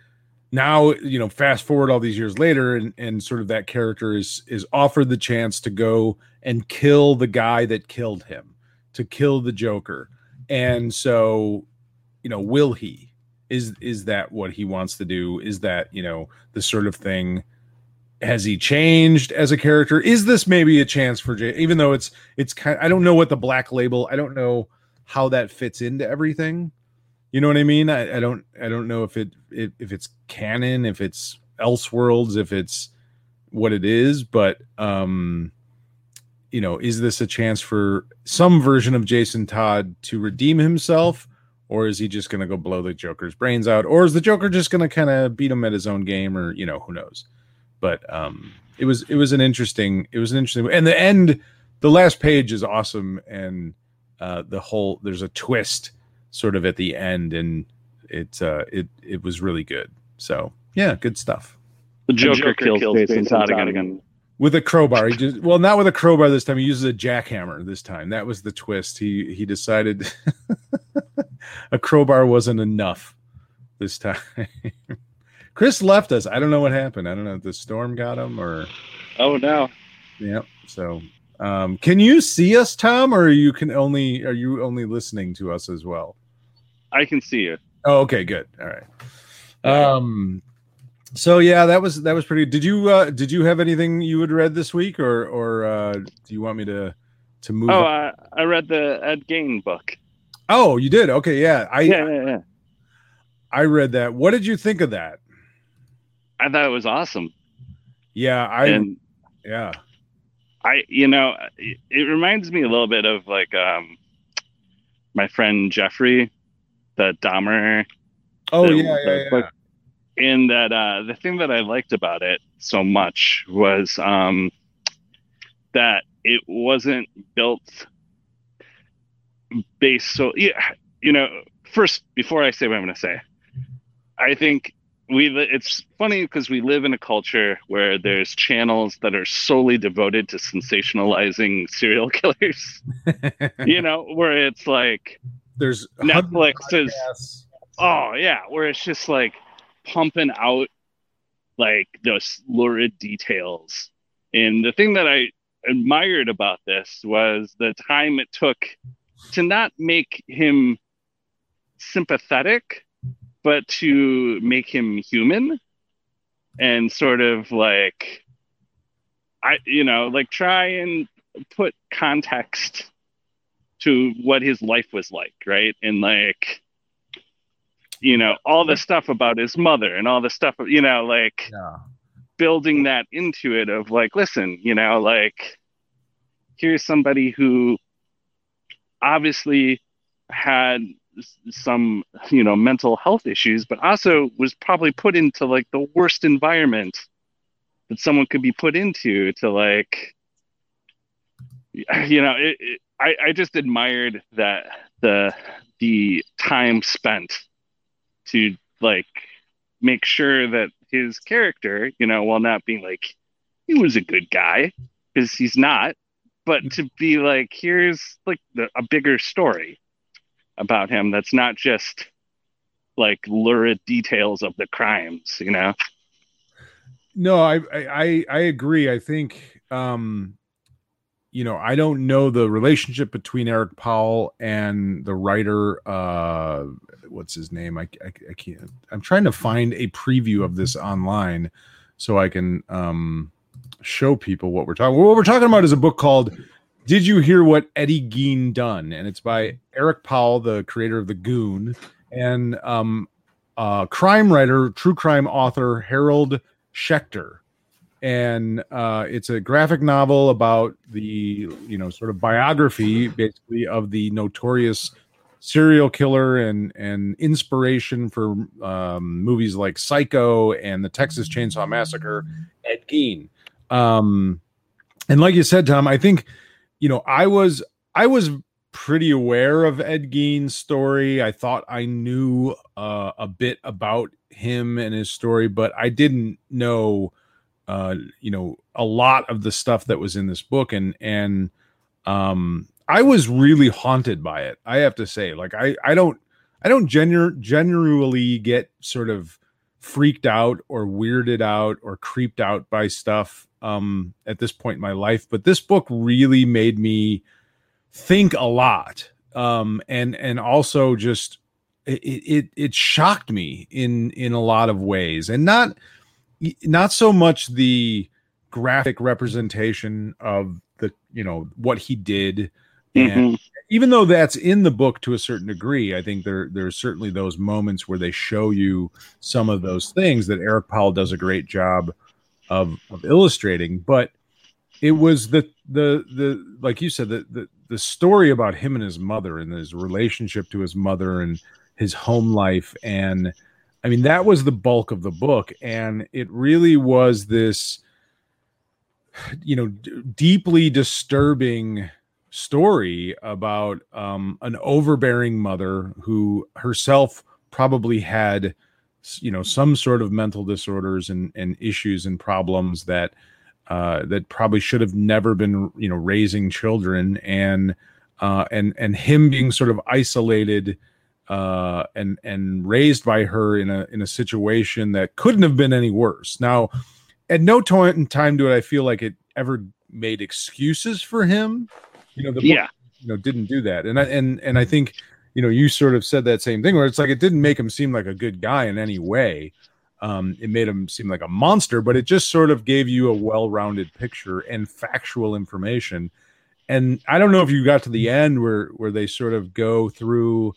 Speaker 1: now you know fast forward all these years later and and sort of that character is is offered the chance to go and kill the guy that killed him to kill the joker. And so you know will he? Is is that what he wants to do? Is that you know the sort of thing? Has he changed as a character? Is this maybe a chance for jay even though it's it's kind i don't know what the black label i don't know how that fits into everything you know what i mean? I, I don't i don't know if it, if it's canon if it's elseworlds if it's what it is but um you know is this a chance for some version of jason todd to redeem himself or is he just going to go blow the joker's brains out or is the joker just going to kind of beat him at his own game or you know who knows? But um it was it was an interesting it was an interesting and the end the last page is awesome and uh the whole there's a twist sort of at the end and it uh it it was really good. So yeah good stuff.
Speaker 3: The Joker, kills, Jason, Todd again.
Speaker 1: with a crowbar he just well not with a crowbar this time he uses a jackhammer this time. That was the twist. He he decided [LAUGHS] a crowbar wasn't enough this time. [LAUGHS] Chris left us. I don't know what happened. I don't know if the storm got him or
Speaker 3: Oh no.
Speaker 1: yeah so um can you see us tom or you can only are you only listening to us as well
Speaker 3: I can see you.
Speaker 1: Oh, okay, good. All right. Um so yeah, that was that was pretty did you uh did you have anything you had read this week or or uh do you want me to to move
Speaker 3: Oh. I, I read the Ed Gein book.
Speaker 1: Oh, you did. Okay, yeah. I
Speaker 3: Yeah, yeah, yeah.
Speaker 1: I read that. What did you think of that?
Speaker 3: I thought it was awesome.
Speaker 1: Yeah, I
Speaker 3: and
Speaker 1: yeah.
Speaker 3: I, you know, it, it reminds me a little bit of like um, my friend Jeffrey, the Dahmer
Speaker 1: Oh
Speaker 3: the-
Speaker 1: yeah,
Speaker 3: the
Speaker 1: yeah, yeah.
Speaker 3: that uh, the thing that I liked about it so much was um, that it wasn't built based so yeah you know first before I say what I'm going to say I think we it's funny because we live in a culture where there's channels that are solely devoted to sensationalizing serial [LAUGHS] killers [LAUGHS] you know where it's like
Speaker 1: There's
Speaker 3: Netflix is. Oh yeah, where it's just like pumping out like those lurid details. And the thing that I admired about this was the time it took to not make him sympathetic, but to make him human and sort of like I you know, like try and put context to what his life was like, right? And like you know all the stuff about his mother and all the stuff you know like
Speaker 1: Yeah.
Speaker 3: building that into it of like listen you know like here's somebody who obviously had some you know mental health issues but also was probably put into like the worst environment that someone could be put into to like you know it, it, I, I just admired that the the time spent to like make sure that his character, you know, while not being like he was a good guy because he's not, but to be like here's like the, a bigger story about him that's not just like lurid details of the crimes, you know.
Speaker 1: No, I, I I agree. I think um you know, I don't know the relationship between Eric Powell and the writer. Uh, what's his name? I, I, I can't. I'm trying to find a preview of this online so I can um, show people what we're talking. What we're talking about is a book called "Did You Hear What Eddie Gein Done?" and it's by Eric Powell, the creator of the Goon, and um, uh, crime writer, true crime author Harold Schechter and uh, it's a graphic novel about the you know sort of biography basically of the notorious serial killer and and inspiration for um, movies like Psycho and the Texas Chainsaw Massacre, Ed Gein. Um, and like you said, Tom, I think you know I was I was pretty aware of Ed Gein's story. I thought I knew uh, a bit about him and his story, but I didn't know uh, you know, a lot of the stuff that was in this book, and and um, I was really haunted by it. I have to say, like, I I don't I don't genu- generally get sort of freaked out or weirded out or creeped out by stuff um, at this point in my life, but this book really made me think a lot, um, and and also just it, it it shocked me in in a lot of ways, and not not so much the graphic representation of the you know what he did and mm-hmm. even though that's in the book to a certain degree i think there there's certainly those moments where they show you some of those things that eric powell does a great job of of illustrating but it was the the the like you said the the, the story about him and his mother and his relationship to his mother and his home life and I mean, that was the bulk of the book. And it really was this, you know, d- deeply disturbing story about um, an overbearing mother who herself probably had, you know, some sort of mental disorders and, and issues and problems that. Uh, that probably should have never been, you know, raising children, and uh, and and him being sort of isolated uh, and and raised by her in a in a situation that couldn't have been any worse. Now, at no point in time do I feel like it ever made excuses for him. You know, the book,
Speaker 3: yeah,
Speaker 1: you know, didn't do that, and I and and I think you know you sort of said that same thing where it's like it didn't make him seem like a good guy in any way. Um, it made him seem like a monster, but it just sort of gave you a well-rounded picture and factual information. And I don't know if you got to the end where where they sort of go through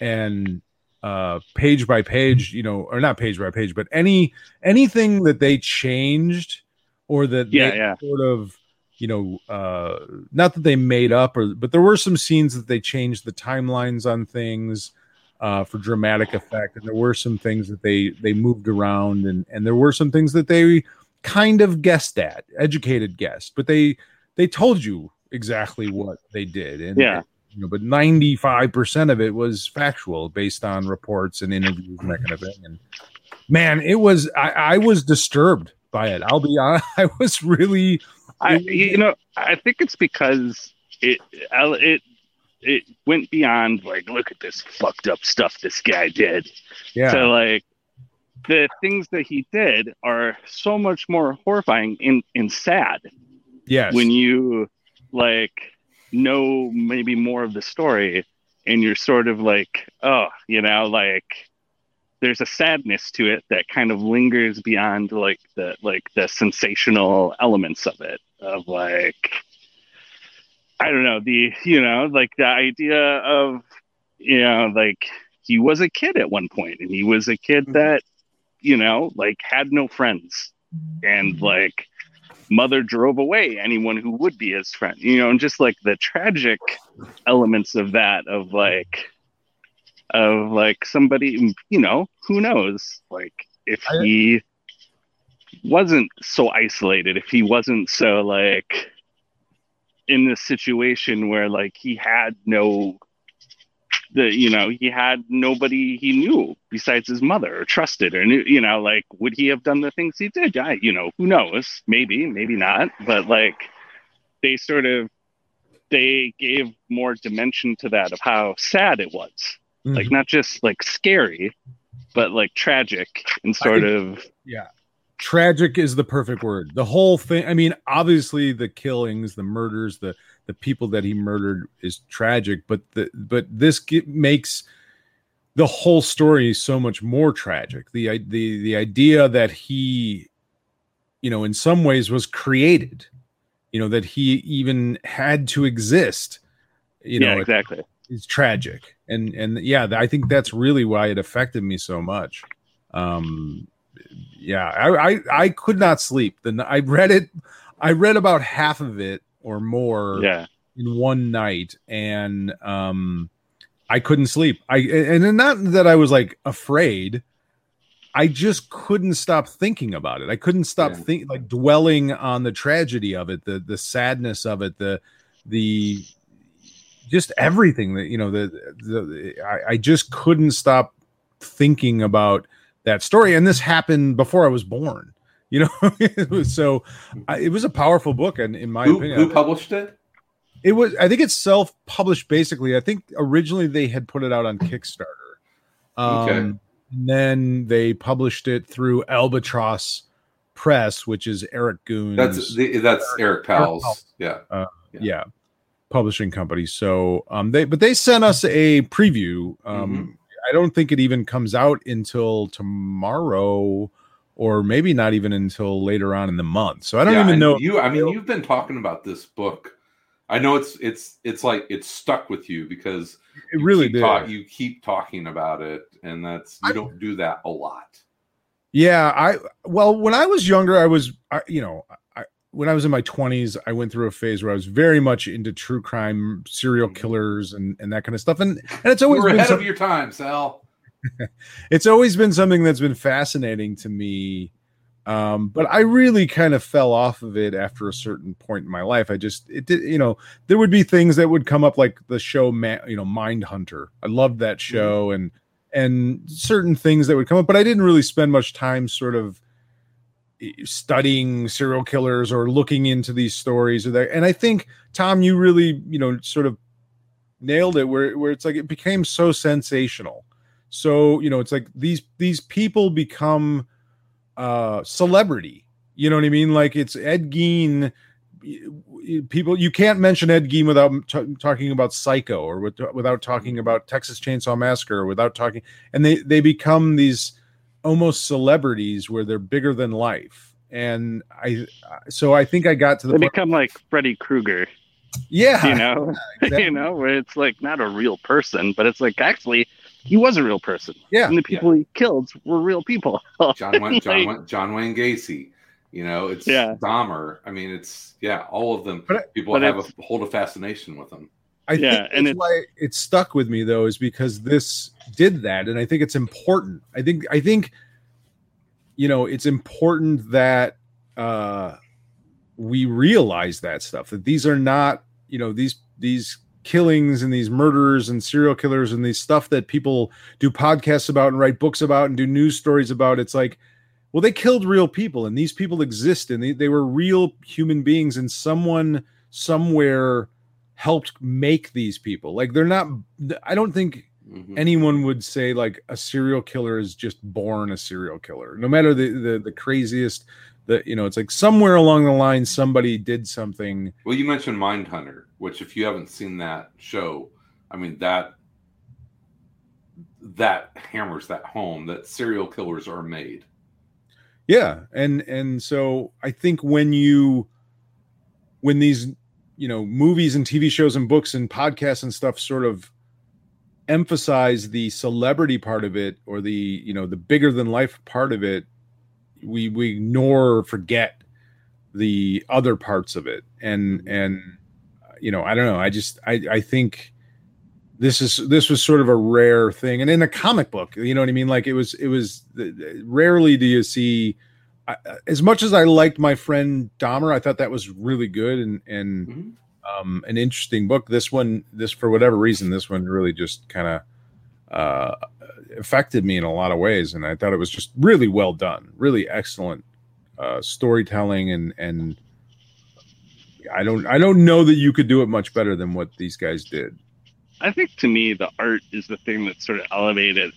Speaker 1: and uh page by page you know or not page by page but any anything that they changed or that
Speaker 3: yeah,
Speaker 1: they
Speaker 3: yeah.
Speaker 1: sort of you know uh not that they made up or but there were some scenes that they changed the timelines on things uh for dramatic effect. And there were some things that they they moved around and and there were some things that they kind of guessed at educated guessed but they they told you exactly what they did. And
Speaker 3: yeah
Speaker 1: you know, but 95% of it was factual based on reports and interviews and that kind of thing. And man, it was, I, I was disturbed by it. I'll be honest. [LAUGHS] I was really,
Speaker 3: I, you know, I think it's because it, it, it went beyond like, look at this fucked up stuff this guy did.
Speaker 1: Yeah.
Speaker 3: So like, the things that he did are so much more horrifying and, and sad.
Speaker 1: Yes.
Speaker 3: When you like know maybe more of the story and you're sort of like oh you know like there's a sadness to it that kind of lingers beyond like the like the sensational elements of it of like i don't know the you know like the idea of you know like he was a kid at one point and he was a kid mm-hmm. that you know like had no friends and mm-hmm. like mother drove away anyone who would be his friend you know and just like the tragic elements of that of like of like somebody you know who knows? Like if he wasn't so isolated if he wasn't so like in this situation where like he had no the you know he had nobody he knew besides his mother or trusted or knew you know like would he have done the things he did I you know who knows maybe maybe not but like they sort of they gave more dimension to that of how sad it was mm-hmm. like not just like scary but like tragic and sort of
Speaker 1: yeah tragic is the perfect word. The whole thing. I mean, obviously the killings, the murders, the the people that he murdered is tragic, but the but this makes the whole story so much more tragic. The the the idea that he, you know, in some ways was created. You know that he even had to exist. You
Speaker 3: yeah,
Speaker 1: know,
Speaker 3: exactly.
Speaker 1: it's tragic and and yeah i think that's really why it affected me so much um yeah i i, I could not sleep the I read it i read about half of it or more
Speaker 3: Yeah.
Speaker 1: in one night. And um i couldn't sleep. I and not that i was like afraid. I just couldn't stop thinking about it. I couldn't stop
Speaker 2: Yeah.
Speaker 1: thinking like dwelling on the tragedy of it the the sadness of it the the just everything that you know the the I, I just couldn't stop thinking about that story. And this happened before i was born you know [LAUGHS] so I, it was a powerful book and in my
Speaker 2: Who,
Speaker 1: opinion
Speaker 2: who published it?
Speaker 1: it was i think it's self-published basically i think originally they had put it out on kickstarter um
Speaker 2: Okay.
Speaker 1: and then they published it through albatross press which is eric goons
Speaker 2: That's the, that's Eric Powell's.
Speaker 1: Powell.
Speaker 2: Yeah.
Speaker 1: yeah.
Speaker 2: Yeah.
Speaker 1: publishing company so um they but they sent us a preview um
Speaker 2: Mm-hmm.
Speaker 1: i don't think it even comes out until tomorrow or maybe not even until later on in the month so i don't
Speaker 2: Yeah,
Speaker 1: even know
Speaker 2: You, I mean, you've been talking about this book. I know it's it's it's like it's stuck with you because
Speaker 1: it
Speaker 2: you
Speaker 1: really
Speaker 2: keep
Speaker 1: did
Speaker 2: talk- you keep talking about it, and that's you
Speaker 1: I-
Speaker 2: don't do that a lot.
Speaker 1: Yeah, I well, when I was younger, I was, I, you know, I, when I was in my twenties, I went through a phase where I was very much into true crime, serial mm-hmm. killers, and and that kind of stuff. And and it's
Speaker 2: You
Speaker 1: always
Speaker 2: were
Speaker 1: been
Speaker 2: ahead
Speaker 1: some-
Speaker 2: of your time, Sal. [LAUGHS]
Speaker 1: it's always been something that's been fascinating to me. Um, but I really kind of fell off of it after a certain point in my life. I just it did, you know, there would be things that would come up like the show, you know, Mindhunter. I loved that show and and certain things that would come up, but I didn't really spend much time sort of studying serial killers or looking into these stories or that. And I think Tom, you really, you know, sort of nailed it where where it's like it became so sensational. So, you know, it's like these these people become uh celebrity. You know what I mean? Like it's Ed Gein people you can't mention Ed Gein without t- talking about Psycho or with, without talking about Texas Chainsaw Massacre or without talking and they they become these almost celebrities where they're bigger than life. And I so I think I got to the
Speaker 3: They
Speaker 1: point,
Speaker 3: become like Freddy Krueger,
Speaker 1: yeah,
Speaker 3: you know, [LAUGHS]
Speaker 1: exactly. [LAUGHS]
Speaker 3: you know, where it's like not a real person, but it's like actually he was a real person,
Speaker 1: yeah.
Speaker 3: and the people he killed were real people.
Speaker 2: John [LAUGHS] Wayne, John, Wayne, John Wayne Gacy. You know, it's
Speaker 3: Yeah.
Speaker 2: Dahmer. I mean, it's yeah, all of them.
Speaker 1: But
Speaker 2: people
Speaker 3: but
Speaker 2: have a hold a fascination with them.
Speaker 1: I
Speaker 3: Yeah,
Speaker 1: think
Speaker 3: and
Speaker 1: that's
Speaker 3: it's-
Speaker 1: why it stuck with me though, is because this did that, and I think it's important. I think I think you know it's important that uh we realize that stuff that these are not you know these these killings and these murders and serial killers and these stuff that people do podcasts about and write books about and do news stories about. It's like well they killed real people and these people exist and they, they were real human beings and someone somewhere helped make these people. Like they're not i don't think
Speaker 2: Mhm.
Speaker 1: anyone would say like a serial killer is just born a serial killer. No matter the the, the craziest the you know it's like somewhere along the line somebody did something
Speaker 2: Well, you mentioned Mindhunter, which if you haven't seen that show, I mean that that hammers that home that serial killers are made.
Speaker 1: yeah and and so i think when you when these you know movies and tv shows and books and podcasts and stuff sort of emphasize the celebrity part of it or the you know the bigger than life part of it we we ignore or forget the other parts of it. And and you know i don't know. I just i i think this is this was sort of a rare thing. And in a comic book you know what i mean? Like it was it was rarely do you see I, as much as i liked my friend dahmer i thought that was really good and and
Speaker 2: Mhm.
Speaker 1: um an interesting book. This one this for whatever reason this one really just kind of uh affected me in a lot of ways and i thought it was just really well done really excellent uh storytelling and and i don't i don't know that you could do it much better than what these guys did
Speaker 3: I think to me, the art is the thing that sort of elevated.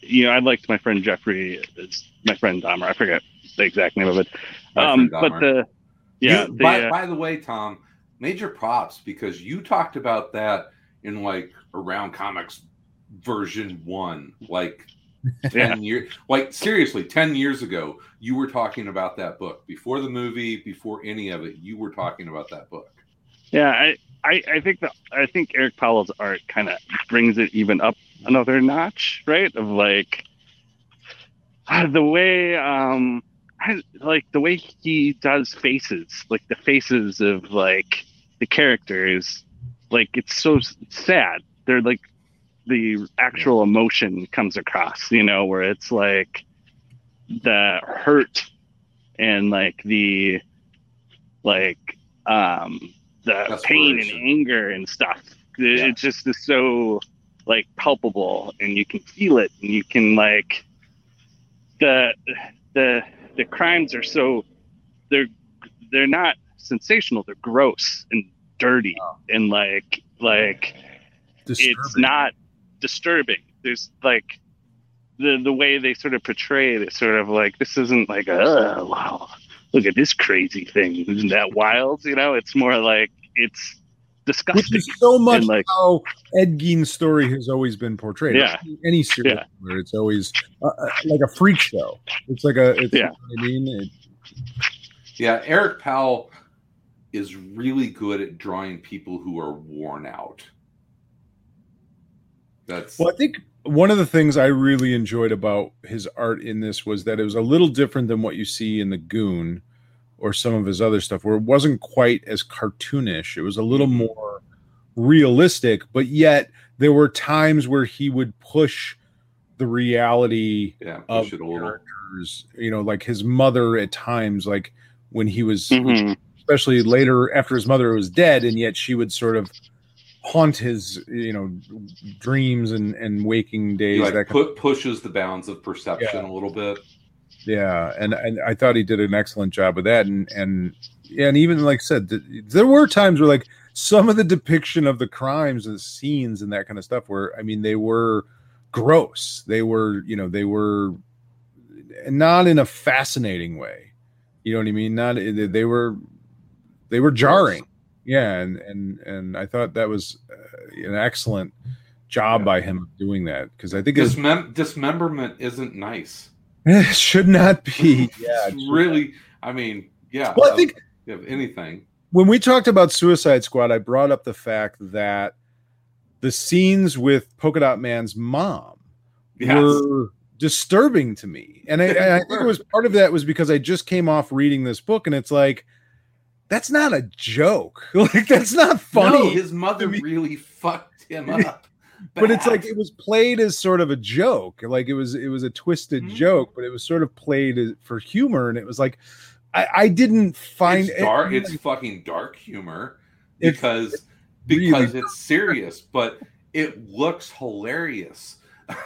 Speaker 3: You know, I liked my friend Jeffrey, it's my friend Dahmer. I forget the exact name of it. Um, but the yeah,
Speaker 2: You-
Speaker 3: the,
Speaker 2: by,
Speaker 3: uh,
Speaker 2: by the way, Tom, major props because you talked about that in like around comics version one, like [LAUGHS] 10 years like seriously 10 years ago you were talking about that book before the movie before any of it you were talking about that book
Speaker 3: Yeah, I, I, I think that I think Eric Powell's art kind of brings it even up another notch, right? Of like ah, the way, um, I, like the way he does faces, like the faces of like the characters, like it's so sad. They're like the actual emotion comes across, you know, where it's like the hurt and like the like um the pain and anger and stuff. It,
Speaker 2: Yeah.
Speaker 3: it just is so like palpable, and you can feel it, and you can like the the the crimes are so they're they're not sensational. They're gross and dirty, and like like it's not disturbing. There's like the the way they sort of portray it. It's sort of like this isn't like oh wow, look at this crazy thing. Isn't that wild? You know, it's more like it's
Speaker 1: which
Speaker 3: disgusting.
Speaker 1: is so much
Speaker 3: And, like-
Speaker 1: how Ed Gein's story has always been portrayed.
Speaker 3: Yeah.
Speaker 1: any serial
Speaker 3: Yeah.
Speaker 1: killer, it's always uh, uh, like a freak show. It's like a, it's,
Speaker 3: Yeah.
Speaker 1: you know I mean, It-
Speaker 2: yeah eric powell is really good at drawing people who are worn out that's
Speaker 1: Well, I think one of the things I really enjoyed about his art in this was that it was a little different than what you see in the Goon or some of his other stuff, where it wasn't quite as cartoonish. It was a little more realistic, but yet there were times where he would push the reality
Speaker 2: yeah
Speaker 1: of
Speaker 2: push it
Speaker 1: characters. You know, like his mother at times, like when he was
Speaker 3: Mhm.
Speaker 1: especially later after his mother was dead and yet she would sort of haunt his you know dreams and and waking
Speaker 2: he
Speaker 1: days
Speaker 2: like
Speaker 1: that kind
Speaker 2: put pushes the bounds of perception a little bit.
Speaker 1: Yeah and and i thought he did an excellent job with that and and and even like I said th- there were times where like some of the depiction of the crimes and the scenes and that kind of stuff were i mean they were gross. They were you know they were not in a fascinating way. You know what i mean? Not they were they were jarring yeah and and and i thought that was uh, an excellent job
Speaker 2: Yeah.
Speaker 1: by him doing that because i think it's,
Speaker 2: Dismem- dismemberment isn't nice. [LAUGHS]
Speaker 1: It should not be. [LAUGHS] Yeah
Speaker 2: It's
Speaker 1: should
Speaker 2: really i mean yeah
Speaker 1: Well, I think-
Speaker 2: of anything.
Speaker 1: when we talked about Suicide Squad, I brought up the fact that the scenes with Polka Dot Man's mom
Speaker 2: yes.
Speaker 1: were disturbing to me, and I, and I think it was part of that was because I just came off reading this book, and it's like that's not a joke, [LAUGHS] like that's not funny,
Speaker 2: No, his mother really fucked him up. [LAUGHS]
Speaker 1: But it's like it was played as sort of a joke, like it was it was a twisted
Speaker 2: Mhm.
Speaker 1: joke, but it was sort of played as, for humor, and it was like I, I didn't find
Speaker 2: it's dark
Speaker 1: it,
Speaker 2: it's fucking dark humor
Speaker 1: It's-
Speaker 2: because
Speaker 1: really
Speaker 2: because it's serious but it looks hilarious. [LAUGHS]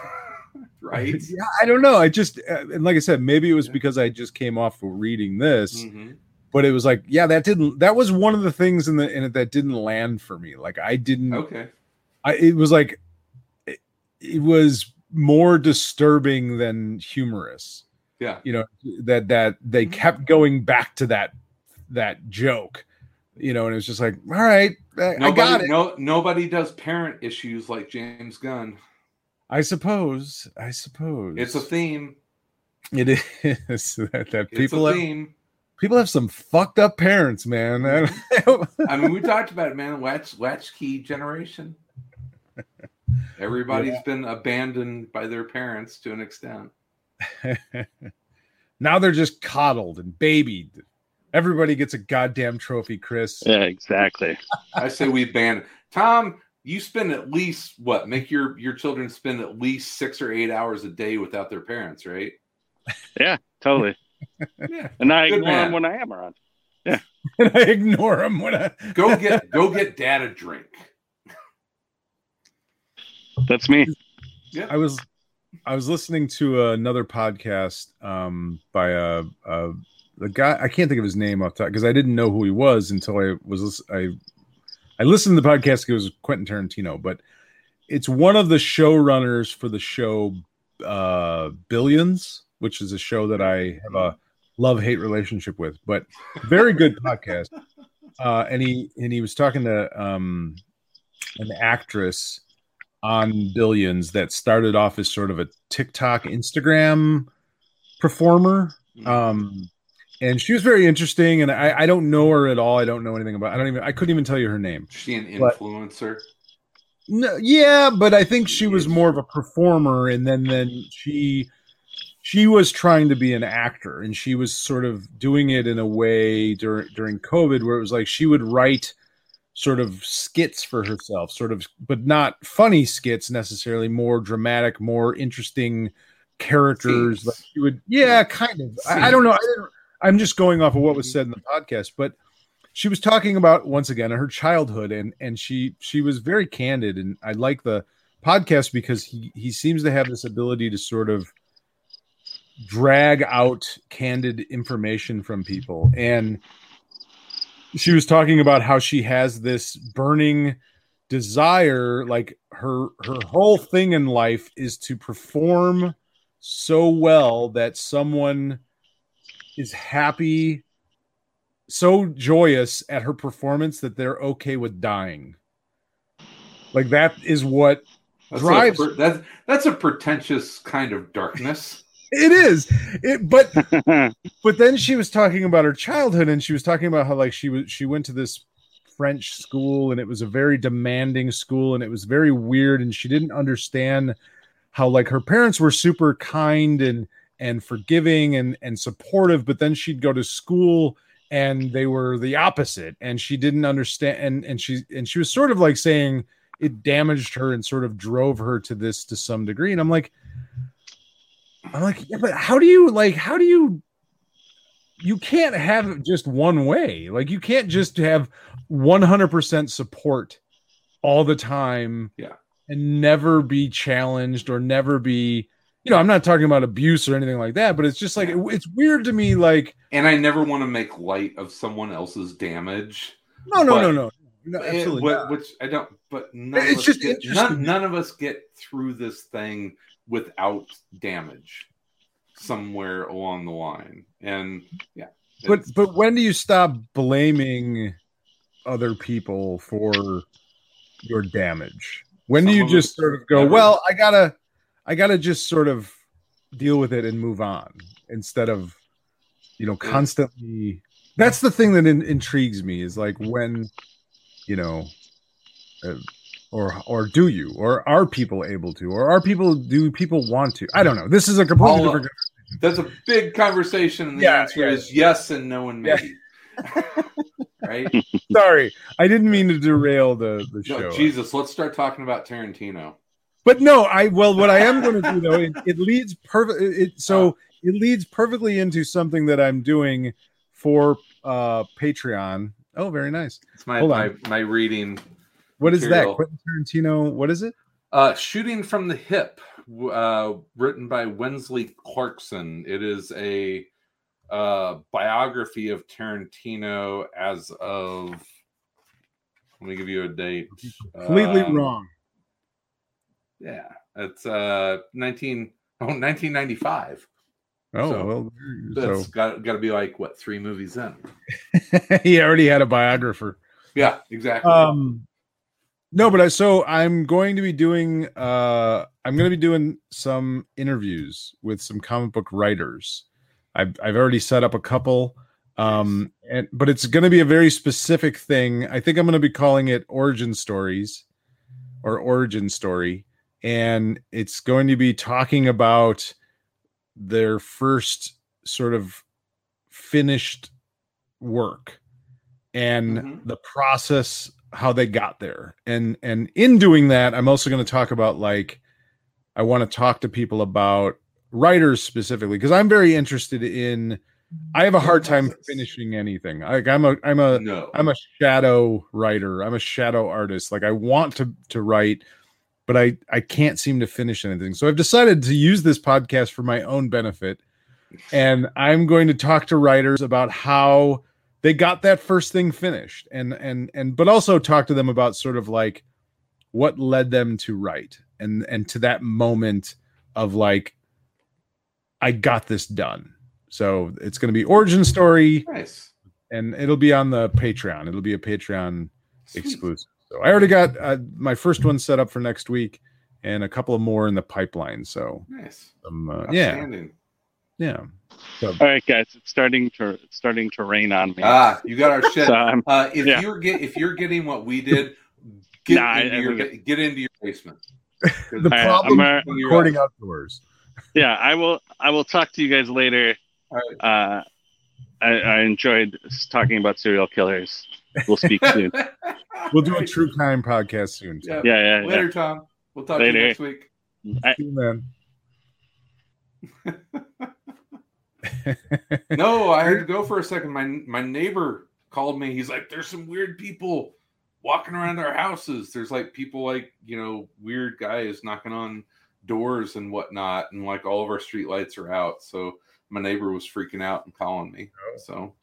Speaker 2: Right?
Speaker 1: Yeah, I don't know. I just uh, and like I said, maybe it was because I just came off of reading this,
Speaker 2: Mhm.
Speaker 1: But it was like, yeah, that didn't. That was one of the things in the in it that didn't land for me. Like I didn't.
Speaker 2: okay
Speaker 1: I it was like it, it was more disturbing than humorous.
Speaker 2: yeah
Speaker 1: You know that that they mm-hmm. kept going back to that that joke. You know, and it was just like, all right, I, I got it.
Speaker 2: No, nobody does parent issues like James Gunn.
Speaker 1: I suppose. I suppose
Speaker 2: It's a theme.
Speaker 1: It is [LAUGHS] that, that
Speaker 2: It's
Speaker 1: people
Speaker 2: a
Speaker 1: have,
Speaker 2: theme.
Speaker 1: People have some fucked up parents, man. [LAUGHS] I
Speaker 2: mean, we talked about it, man. Latch latchkey generation. Everybody's
Speaker 1: Yeah.
Speaker 2: been abandoned by their parents to an extent. [LAUGHS]
Speaker 1: now they're just coddled and babied. Everybody gets a goddamn trophy, Chris.
Speaker 3: Yeah, exactly.
Speaker 2: I say we ban Tom. You spend at least what? Make your your children spend at least six or eight hours a day without their parents, right?
Speaker 3: Yeah, totally.
Speaker 2: Yeah.
Speaker 3: And I
Speaker 2: Good
Speaker 3: ignore
Speaker 2: man.
Speaker 3: them when I am around. Yeah. [LAUGHS]
Speaker 1: and I ignore him when I [LAUGHS]
Speaker 2: Go get go get dad a drink.
Speaker 3: That's me. Yeah.
Speaker 1: I was I was listening to another podcast um by a, a the guy I can't think of his name off top because I didn't know who he was until I was lis- I I listened to the podcast. It was Quentin Tarantino, but it's one of the showrunners for the show uh Billions, which is a show that I have a love hate relationship with, but very good [LAUGHS] podcast. Uh, and he and he was talking to um, an actress on Billions that started off as sort of a TikTok, Instagram performer. Um, and she was very interesting. And I, I don't know her at all. I don't know anything about. I don't even. I couldn't even tell you her name.
Speaker 2: She an
Speaker 1: But-
Speaker 2: influencer?
Speaker 1: No, yeah, but I think she was more of a performer, and then then she she was trying to be an actor, and she was sort of doing it in a way during during COVID, where it was like she would write sort of skits for herself, sort of, but not funny skits necessarily, more dramatic, more interesting characters. Like she would, yeah, kind of. I, I don't know. I didn't, I'm just going off of what was said in the podcast, but she was talking about once again her childhood and and she she was very candid and I like the podcast because he he seems to have this ability to sort of drag out candid information from people and she was talking about how she has this burning desire like her her whole thing in life is to perform so well that someone is happy so joyous at her performance that they're okay with dying. Like that is what
Speaker 2: That's
Speaker 1: Drives-
Speaker 2: a, that's that's a pretentious kind of darkness.
Speaker 1: It is. It but [LAUGHS] but then she was talking about her childhood and she was talking about how like she was she went to this French school and it was a very demanding school and it was very weird and she didn't understand how like her parents were super kind and and forgiving and and supportive but then she'd go to school and they were the opposite and she didn't understand and and she and she was sort of like saying it damaged her and sort of drove her to this to some degree and I'm like I'm like, yeah, but how do you like? How do you? You can't have it just one way. Like you can't just have 100% support all the time.
Speaker 2: Yeah.
Speaker 1: And never be challenged or never be. You know, I'm not talking about abuse or anything like that, but it's just like it- it's weird to me. Like,
Speaker 2: And I never want to make light of someone else's damage.
Speaker 1: no, no, no, no, no,
Speaker 2: It-
Speaker 1: absolutely. not.
Speaker 2: which I don't. But none
Speaker 1: It's
Speaker 2: of
Speaker 1: just
Speaker 2: get, none, none of us get through this thing without damage somewhere along the line. And yeah,
Speaker 1: but but when do you stop blaming other people for your damage? When do you just sort of go
Speaker 2: never-
Speaker 1: well i gotta i gotta just sort of deal with it and move on instead of you know constantly that's the thing that in, intrigues me is like when you know uh, or or do you or are people able to or are people do people want to i don't know this is a completely different
Speaker 2: that's a big conversation. And the
Speaker 1: Yeah,
Speaker 2: answer
Speaker 1: yeah.
Speaker 2: is yes and no and
Speaker 1: Yeah.
Speaker 2: maybe. [LAUGHS] right? [LAUGHS]
Speaker 1: sorry i didn't mean to derail the the show
Speaker 2: Jesus, let's start talking about Tarantino.
Speaker 1: But no, I well, what I am going to do though, it, it leads perfect. It, so it leads perfectly into something that I'm doing for uh Patreon. Oh, very nice.
Speaker 2: It's my
Speaker 1: Hold
Speaker 2: my,
Speaker 1: on.
Speaker 2: my reading.
Speaker 1: What is that? Quentin Tarantino. What is it?
Speaker 2: Uh, Shooting from the Hip, uh, written by Wensley Clarkson. It is a uh, biography of Tarantino as of. Let me give you a date.
Speaker 1: Completely
Speaker 2: Um,
Speaker 1: wrong.
Speaker 2: Yeah, it's uh 19 oh 1995.
Speaker 1: Oh
Speaker 2: so
Speaker 1: well,
Speaker 2: That's
Speaker 1: so
Speaker 2: got got to be like what three movies in? [LAUGHS]
Speaker 1: he already had a biographer.
Speaker 2: Yeah, exactly.
Speaker 1: Um, no, but I so I'm going to be doing uh I'm going to be doing some interviews with some comic book writers. I've I've already set up a couple. Um, and but it's going to be a very specific thing. I think I'm going to be calling it origin stories or origin story, and it's going to be talking about their first sort of finished work and
Speaker 2: Mhm.
Speaker 1: the process how they got there. And and in doing that i'm also going to talk about like i want to talk to people about writers specifically because i'm very interested in i have a hard time finishing anything. Like i'm a i'm a
Speaker 2: no,
Speaker 1: i'm a shadow writer. I'm a shadow artist. Like i want to to write but i i can't seem to finish anything. So i've decided to use this podcast for my own benefit and i'm going to talk to writers about how they got that first thing finished and and and but also talk to them about sort of like what led them to write and and to that moment of like i got this done So it's going to be origin story,
Speaker 2: Nice.
Speaker 1: and it'll be on the Patreon. It'll be a Patreon
Speaker 2: Sweet.
Speaker 1: exclusive. So I already got uh, my first one set up for next week, and a couple of more in the pipeline. So
Speaker 2: Nice.
Speaker 1: um, uh, yeah,
Speaker 2: Outstanding.
Speaker 1: yeah.
Speaker 3: All right, guys, it's starting to it's starting to rain on me.
Speaker 2: Ah, you got our [LAUGHS] shit.
Speaker 3: so I'm
Speaker 2: Uh, if
Speaker 3: Yeah.
Speaker 2: you're get if you're getting what we did, get
Speaker 3: Nah,
Speaker 2: into
Speaker 3: I
Speaker 2: your
Speaker 3: think
Speaker 2: get into your basement. [LAUGHS]
Speaker 1: The
Speaker 3: right,
Speaker 1: problem
Speaker 3: I'm, uh,
Speaker 1: is recording outdoors. [LAUGHS]
Speaker 3: yeah. I will I will talk to you guys later.
Speaker 2: All right.
Speaker 3: Uh, I, I enjoyed talking about serial killers. We'll speak soon.
Speaker 1: We'll do a true crime podcast soon.
Speaker 2: Yeah.
Speaker 3: Yeah, yeah, yeah.
Speaker 2: Later, Tom. We'll talk
Speaker 3: Later.
Speaker 2: to you next week.
Speaker 1: See you, man.
Speaker 2: No, [LAUGHS] I had to go for a second. My my neighbor called me. He's like, "There's some weird people walking around our houses. There's like people like you know weird guys knocking on doors and whatnot, and like all of our street lights are out." So my neighbor was freaking out and calling me. Oh. So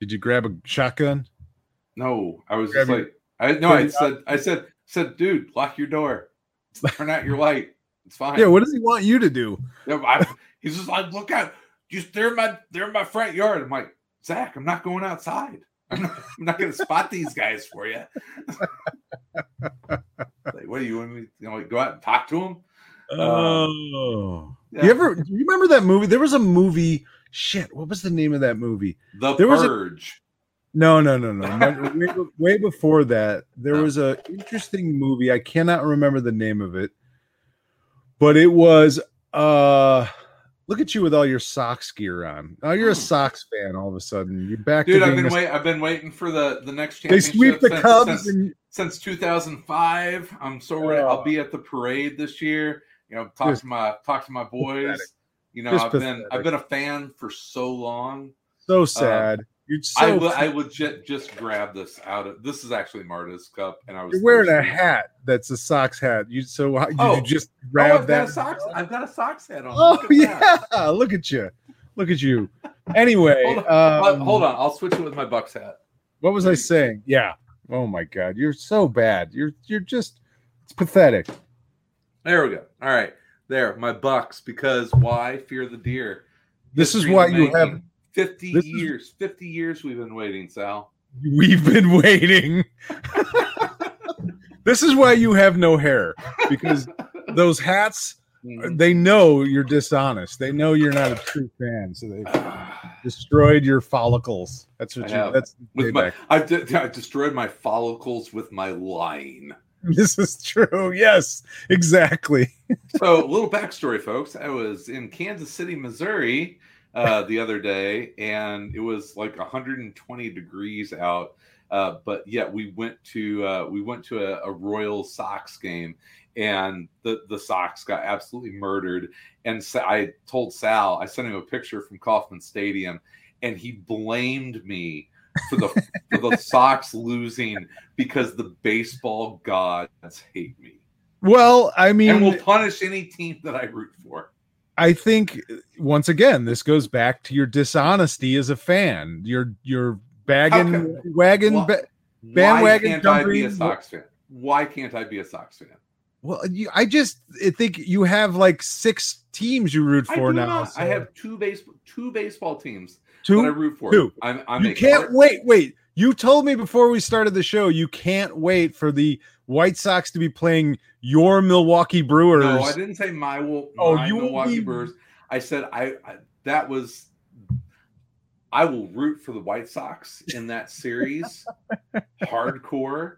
Speaker 1: Did you grab a shotgun?
Speaker 2: no, I was just
Speaker 1: your-
Speaker 2: like, I no, I said, I said, said, dude, lock your door, [LAUGHS] turn out your light. It's fine.
Speaker 1: Yeah. What does he want you to do?
Speaker 2: Yeah, I, he's just like, look out, just they're in my they're in my front yard. I'm like, Zach, I'm not going outside. [LAUGHS] I'm not, not going to spot these guys for you. [LAUGHS] like, what do you want me? You know, like, go out and talk to them?
Speaker 1: Oh.
Speaker 2: Yeah.
Speaker 1: You ever? Do you remember that movie? There was a movie. Shit. What was the name of that movie?
Speaker 2: The
Speaker 1: There was a-
Speaker 2: purge.
Speaker 1: No, no, no, no. [LAUGHS] way, way before that, there was a interesting movie. I cannot remember the name of it, but it was. uh Look at you with all your Sox gear on. Oh, you're a
Speaker 2: Hmm.
Speaker 1: Sox fan. All of a sudden, you're back.
Speaker 2: Dude, I've been
Speaker 1: a-
Speaker 2: wait. I've been waiting for the the next championship.
Speaker 1: They sweep the
Speaker 2: since,
Speaker 1: Cubs,
Speaker 2: since,
Speaker 1: and
Speaker 2: since 2005. I'm so ready.
Speaker 1: Oh.
Speaker 2: I'll be at the parade this year. You know, talk
Speaker 1: Just
Speaker 2: to my talk to my boys.
Speaker 1: pathetic.
Speaker 2: You know,
Speaker 1: Just
Speaker 2: I've been. I've been a fan for so long.
Speaker 1: so sad. You're so.
Speaker 2: I will I legit just grab this out of this is actually Marta's cup, and I was
Speaker 1: you're wearing a hat that's a Sox hat. You so how, did
Speaker 2: Oh.
Speaker 1: you just
Speaker 2: Oh,
Speaker 1: grab
Speaker 2: got
Speaker 1: that?
Speaker 2: a Sox. I've got a Sox hat on.
Speaker 1: Oh
Speaker 2: Look at that.
Speaker 1: yeah, [LAUGHS] look at you, look at you. Anyway,
Speaker 2: Hold on,
Speaker 1: um,
Speaker 2: hold on. I'll switch it with my Bucks hat.
Speaker 1: What was I saying? Yeah. Oh my God, you're so bad. You're you're just it's pathetic.
Speaker 2: There we go. All right, there, my Bucks. Because why fear the deer?
Speaker 1: This is
Speaker 2: History
Speaker 1: why you have.
Speaker 2: Making. fifty
Speaker 1: this is-
Speaker 2: years. Fifty years we've been waiting, Sal.
Speaker 1: We've been waiting. [LAUGHS] this is why you have no hair because those hats. Mm-hmm. They know you're dishonest. They know you're not a true fan, so they [SIGHS] destroyed your follicles. That's what
Speaker 2: I
Speaker 1: you.
Speaker 2: have.
Speaker 1: That's
Speaker 2: with my. I've, de- I've destroyed my follicles with my lying. [LAUGHS]
Speaker 1: This is true. Yes, exactly.
Speaker 2: So, a little backstory, folks. I was in Kansas City, Missouri, uh, the other day, and it was like 120 degrees out. Uh, but yet, we went to uh, we went to a, a Royal Sox game, and the the Sox got absolutely murdered. And so I told Sal, I sent him a picture from Kauffman Stadium, and he blamed me for the for the [LAUGHS] Sox losing because the baseball gods hate me
Speaker 1: Well, I mean,
Speaker 2: and will punish any team that I root for.
Speaker 1: I think once again, this goes back to your dishonesty as a fan. You're you're bagging
Speaker 2: come-
Speaker 1: wagon.
Speaker 2: Why-
Speaker 1: ba-
Speaker 2: Why
Speaker 1: Bandwagon
Speaker 2: can't I be a Sox fan? Why can't I be a Sox fan?
Speaker 1: well, you, I just I think you have like six teams you root for
Speaker 2: do
Speaker 1: now.
Speaker 2: not. I have two base two baseball teams that I root for.
Speaker 1: two.
Speaker 2: I'm, I'm
Speaker 1: You can't
Speaker 2: Card-
Speaker 1: wait. Wait, you told me before we started the show you can't wait for the White Sox to be playing your Milwaukee Brewers.
Speaker 2: No, I didn't say my, will,
Speaker 1: Oh, you
Speaker 2: Milwaukee
Speaker 1: be-
Speaker 2: Brewers. I said I, I. That was. I will root for the White Sox in that series. [LAUGHS] hardcore.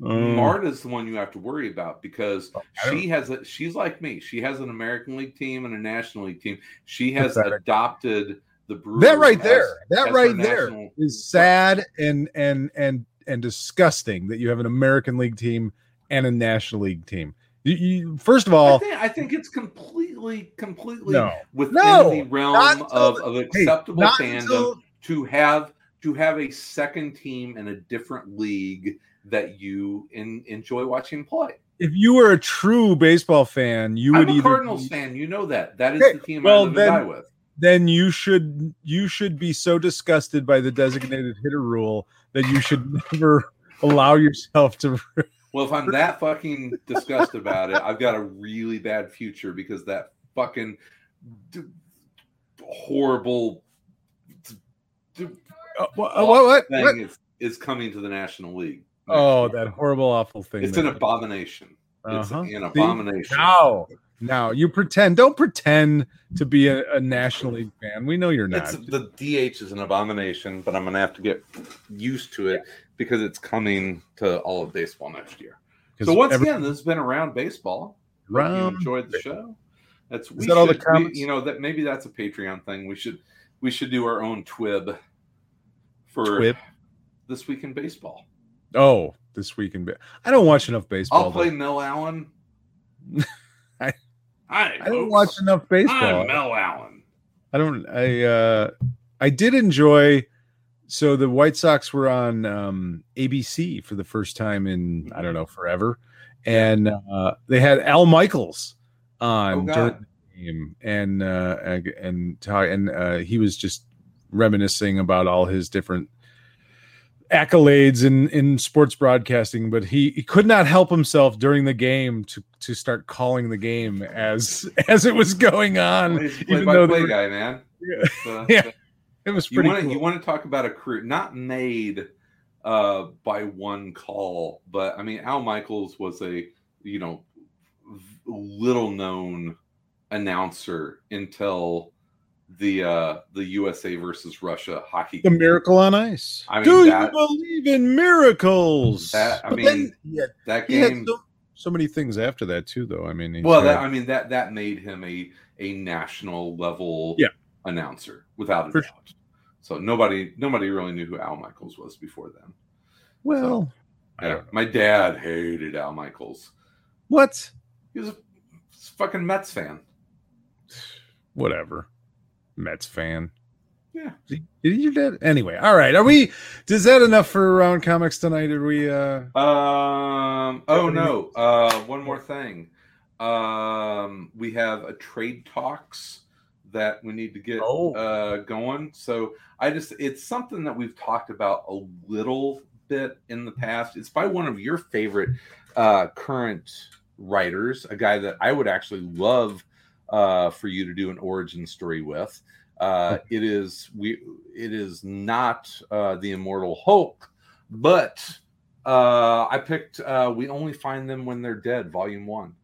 Speaker 1: Mm.
Speaker 2: Marta's the one you have to worry about because she has a she's like me. She has an American League team and a National League team. She has
Speaker 1: Pathetic.
Speaker 2: adopted the Brewers.
Speaker 1: that right
Speaker 2: as-
Speaker 1: there, that right there
Speaker 2: national-
Speaker 1: is sad and and and and disgusting that you have an American League team and a National League team. You, you first of
Speaker 2: I
Speaker 1: all,
Speaker 2: think, I think it's completely, completely
Speaker 1: no,
Speaker 2: within
Speaker 1: No,
Speaker 2: the realm of,
Speaker 1: the-
Speaker 2: of acceptable
Speaker 1: not
Speaker 2: fandom
Speaker 1: until
Speaker 2: to have to have a second team in a different league that you in, enjoy watching play.
Speaker 1: if you were a true baseball fan, you would
Speaker 2: I'm a
Speaker 1: either
Speaker 2: Cardinals fan. You know that. That is the team
Speaker 1: well,
Speaker 2: I live
Speaker 1: then-
Speaker 2: with.
Speaker 1: then you should you should be so disgusted by the designated hitter rule that you should [LAUGHS] never allow yourself to [LAUGHS]
Speaker 2: Well, if I'm that fucking disgusted about it, I've got a really bad future because that fucking d- horrible
Speaker 1: Uh, what, what, what,
Speaker 2: thing
Speaker 1: what?
Speaker 2: is, is coming to the National League.
Speaker 1: Oh, that horrible, awful thing.
Speaker 2: It's an abomination. It's
Speaker 1: Uh-huh.
Speaker 2: an
Speaker 1: See?
Speaker 2: abomination.
Speaker 1: Now, now you pretend. Don't pretend to be a, a National League fan. We know you're not.
Speaker 2: It's, the DH is an abomination, but I'm going to have to get used to it because it's coming to all of baseball next year So once
Speaker 1: every-
Speaker 2: again, this has been around baseball. You enjoyed the show. That's we
Speaker 1: that all the
Speaker 2: should- we-
Speaker 1: comments?
Speaker 2: you know that maybe that's a Patreon thing. We should we should do our own twib for
Speaker 1: Twib?
Speaker 2: this week in baseball.
Speaker 1: Oh, this week in. ba- I don't watch enough baseball.
Speaker 2: I'll play
Speaker 1: though.
Speaker 2: Mel Allen. [LAUGHS]
Speaker 1: I- I don't watch enough baseball.
Speaker 2: I'm Mel Allen.
Speaker 1: I don't. I uh, I did enjoy. So the White Sox were on um, ABC for the first time in I don't know forever, and uh, they had Al Michaels
Speaker 2: Oh
Speaker 1: on during
Speaker 2: God.
Speaker 1: the game, and uh, and and, and uh, he was just reminiscing about all his different accolades in in sports broadcasting but he, he could not help himself during the game to to start calling the game as [LAUGHS] as it was going on
Speaker 2: a
Speaker 1: even though
Speaker 2: play-by-play
Speaker 1: were-
Speaker 2: guy, man.
Speaker 1: Yeah.
Speaker 2: So, [LAUGHS]
Speaker 1: Yeah. it was
Speaker 2: You
Speaker 1: pretty
Speaker 2: want to
Speaker 1: cool.
Speaker 2: you want to talk about a crew not made uh, by one call, but I mean Al Michaels was a you know little known announcer until the uh, the USA versus Russia hockey.
Speaker 1: the miracle on ice
Speaker 2: I mean,
Speaker 1: do
Speaker 2: that-
Speaker 1: you believe in miracles
Speaker 2: That- I
Speaker 1: But
Speaker 2: mean,
Speaker 1: then he had,
Speaker 2: that
Speaker 1: he had
Speaker 2: game.
Speaker 1: so, so many things after that too though i mean he's
Speaker 2: Well, that, I mean that that made him a a national level
Speaker 1: Yeah.
Speaker 2: announcer without a
Speaker 1: For
Speaker 2: doubt. So nobody nobody really knew who Al Michaels was before then.
Speaker 1: well I
Speaker 2: Yeah, my dad hated Al Michaels.
Speaker 1: what
Speaker 2: He was a fucking Mets fan.
Speaker 1: whatever mets fan
Speaker 2: Yeah.
Speaker 1: did you did anyway all right are we is that enough for around comics tonight are we uh
Speaker 2: Um. Oh no. Uh. One more thing. Um. We have a trade talks that we need to get
Speaker 1: Oh.
Speaker 2: uh going. So I just it's something that we've talked about a little bit in the past. It's by one of your favorite uh current writers, a guy that I would actually love uh for you to do an origin story with. Uh it is we it is not uh the immortal Hulk, but uh, I picked uh, We Only Find Them When They're Dead, Volume One.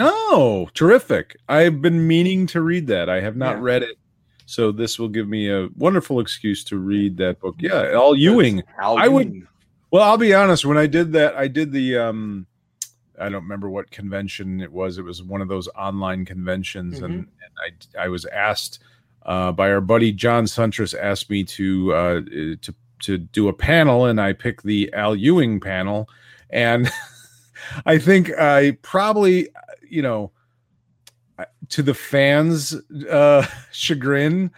Speaker 1: Oh, terrific. I've been meaning to read that. I have not
Speaker 2: Yeah.
Speaker 1: read it. So this will give me a wonderful excuse to read that book. Yeah, Al Ewing.
Speaker 2: Al
Speaker 1: I would-. Well, I'll be honest, when I did that, I did the um I don't remember what convention it was. It was one of those online conventions and, and I I was asked uh by our buddy John Suntress asked me to uh to to do a panel and I picked the Al Ewing panel and [LAUGHS] I think I probably you know to the fans uh [LAUGHS] chagrin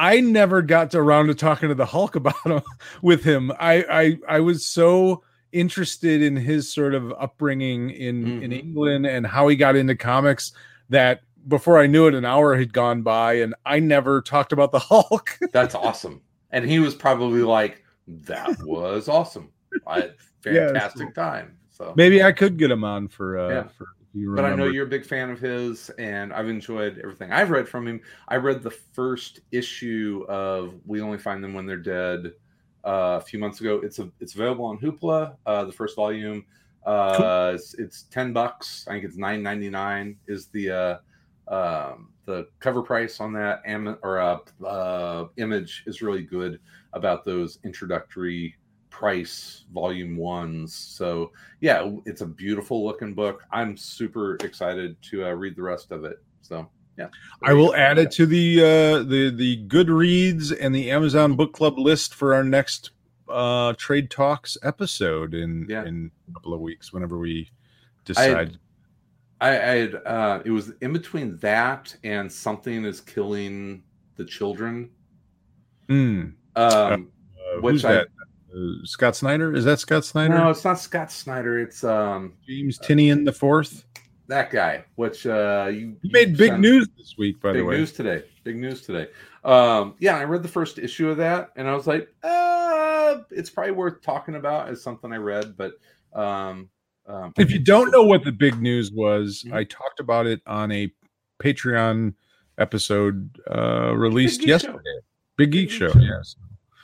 Speaker 1: I never got around to talking to the Hulk [LAUGHS] about him with him. I I I was so interested in his sort of upbringing in in
Speaker 2: Mhm.
Speaker 1: England and how he got into comics that before I knew it, an hour had gone by and I never talked about the [LAUGHS] Hulk.
Speaker 2: That's awesome. And he was probably like, "That was awesome. I had [LAUGHS]
Speaker 1: Yeah,
Speaker 2: fantastic time." So,
Speaker 1: Maybe I could get him on for uh
Speaker 2: Yeah.
Speaker 1: for
Speaker 2: but I know you're a big fan of his, and I've enjoyed everything I've read from him. I read the first issue of We Only Find Them When They're Dead a few months ago. It's a it's available on Hoopla. Uh, the first volume. Uh, it's, it's ten bucks. I think it's nine ninety nine. Is the uh, um, the cover price on that Am- or uh, uh, image is really good about those introductory price volume ones. So yeah, it's a beautiful looking book. I'm super excited to uh, read the rest of it. So yeah,
Speaker 1: I will add it to the uh the the Goodreads and the Amazon Book Club list for our next uh trade talks episode in
Speaker 2: Yeah.
Speaker 1: in a couple of weeks whenever we decide.
Speaker 2: I, I had uh, it was in between that and something is killing the children.
Speaker 1: Hmm.
Speaker 2: Um,
Speaker 1: Uh,
Speaker 2: Which
Speaker 1: who's
Speaker 2: I-
Speaker 1: that? Uh, Scott Snyder? Is that Scott Snyder?
Speaker 2: no, it's not Scott Snyder. It's um
Speaker 1: James Tynion the fourth.
Speaker 2: That guy. Which uh, you
Speaker 1: He made
Speaker 2: you
Speaker 1: big
Speaker 2: sent-
Speaker 1: news this week, by the way.
Speaker 2: Big news today. Big news today. Um, yeah, I read the first issue of that, and I was like, uh, it's probably worth talking about as something I read. But um, um,
Speaker 1: If you don't know what the big news was,
Speaker 2: Mhm.
Speaker 1: I talked about it on a Patreon episode uh released
Speaker 2: Big Geek Show.
Speaker 1: yesterday. Big Geek Show. Yes.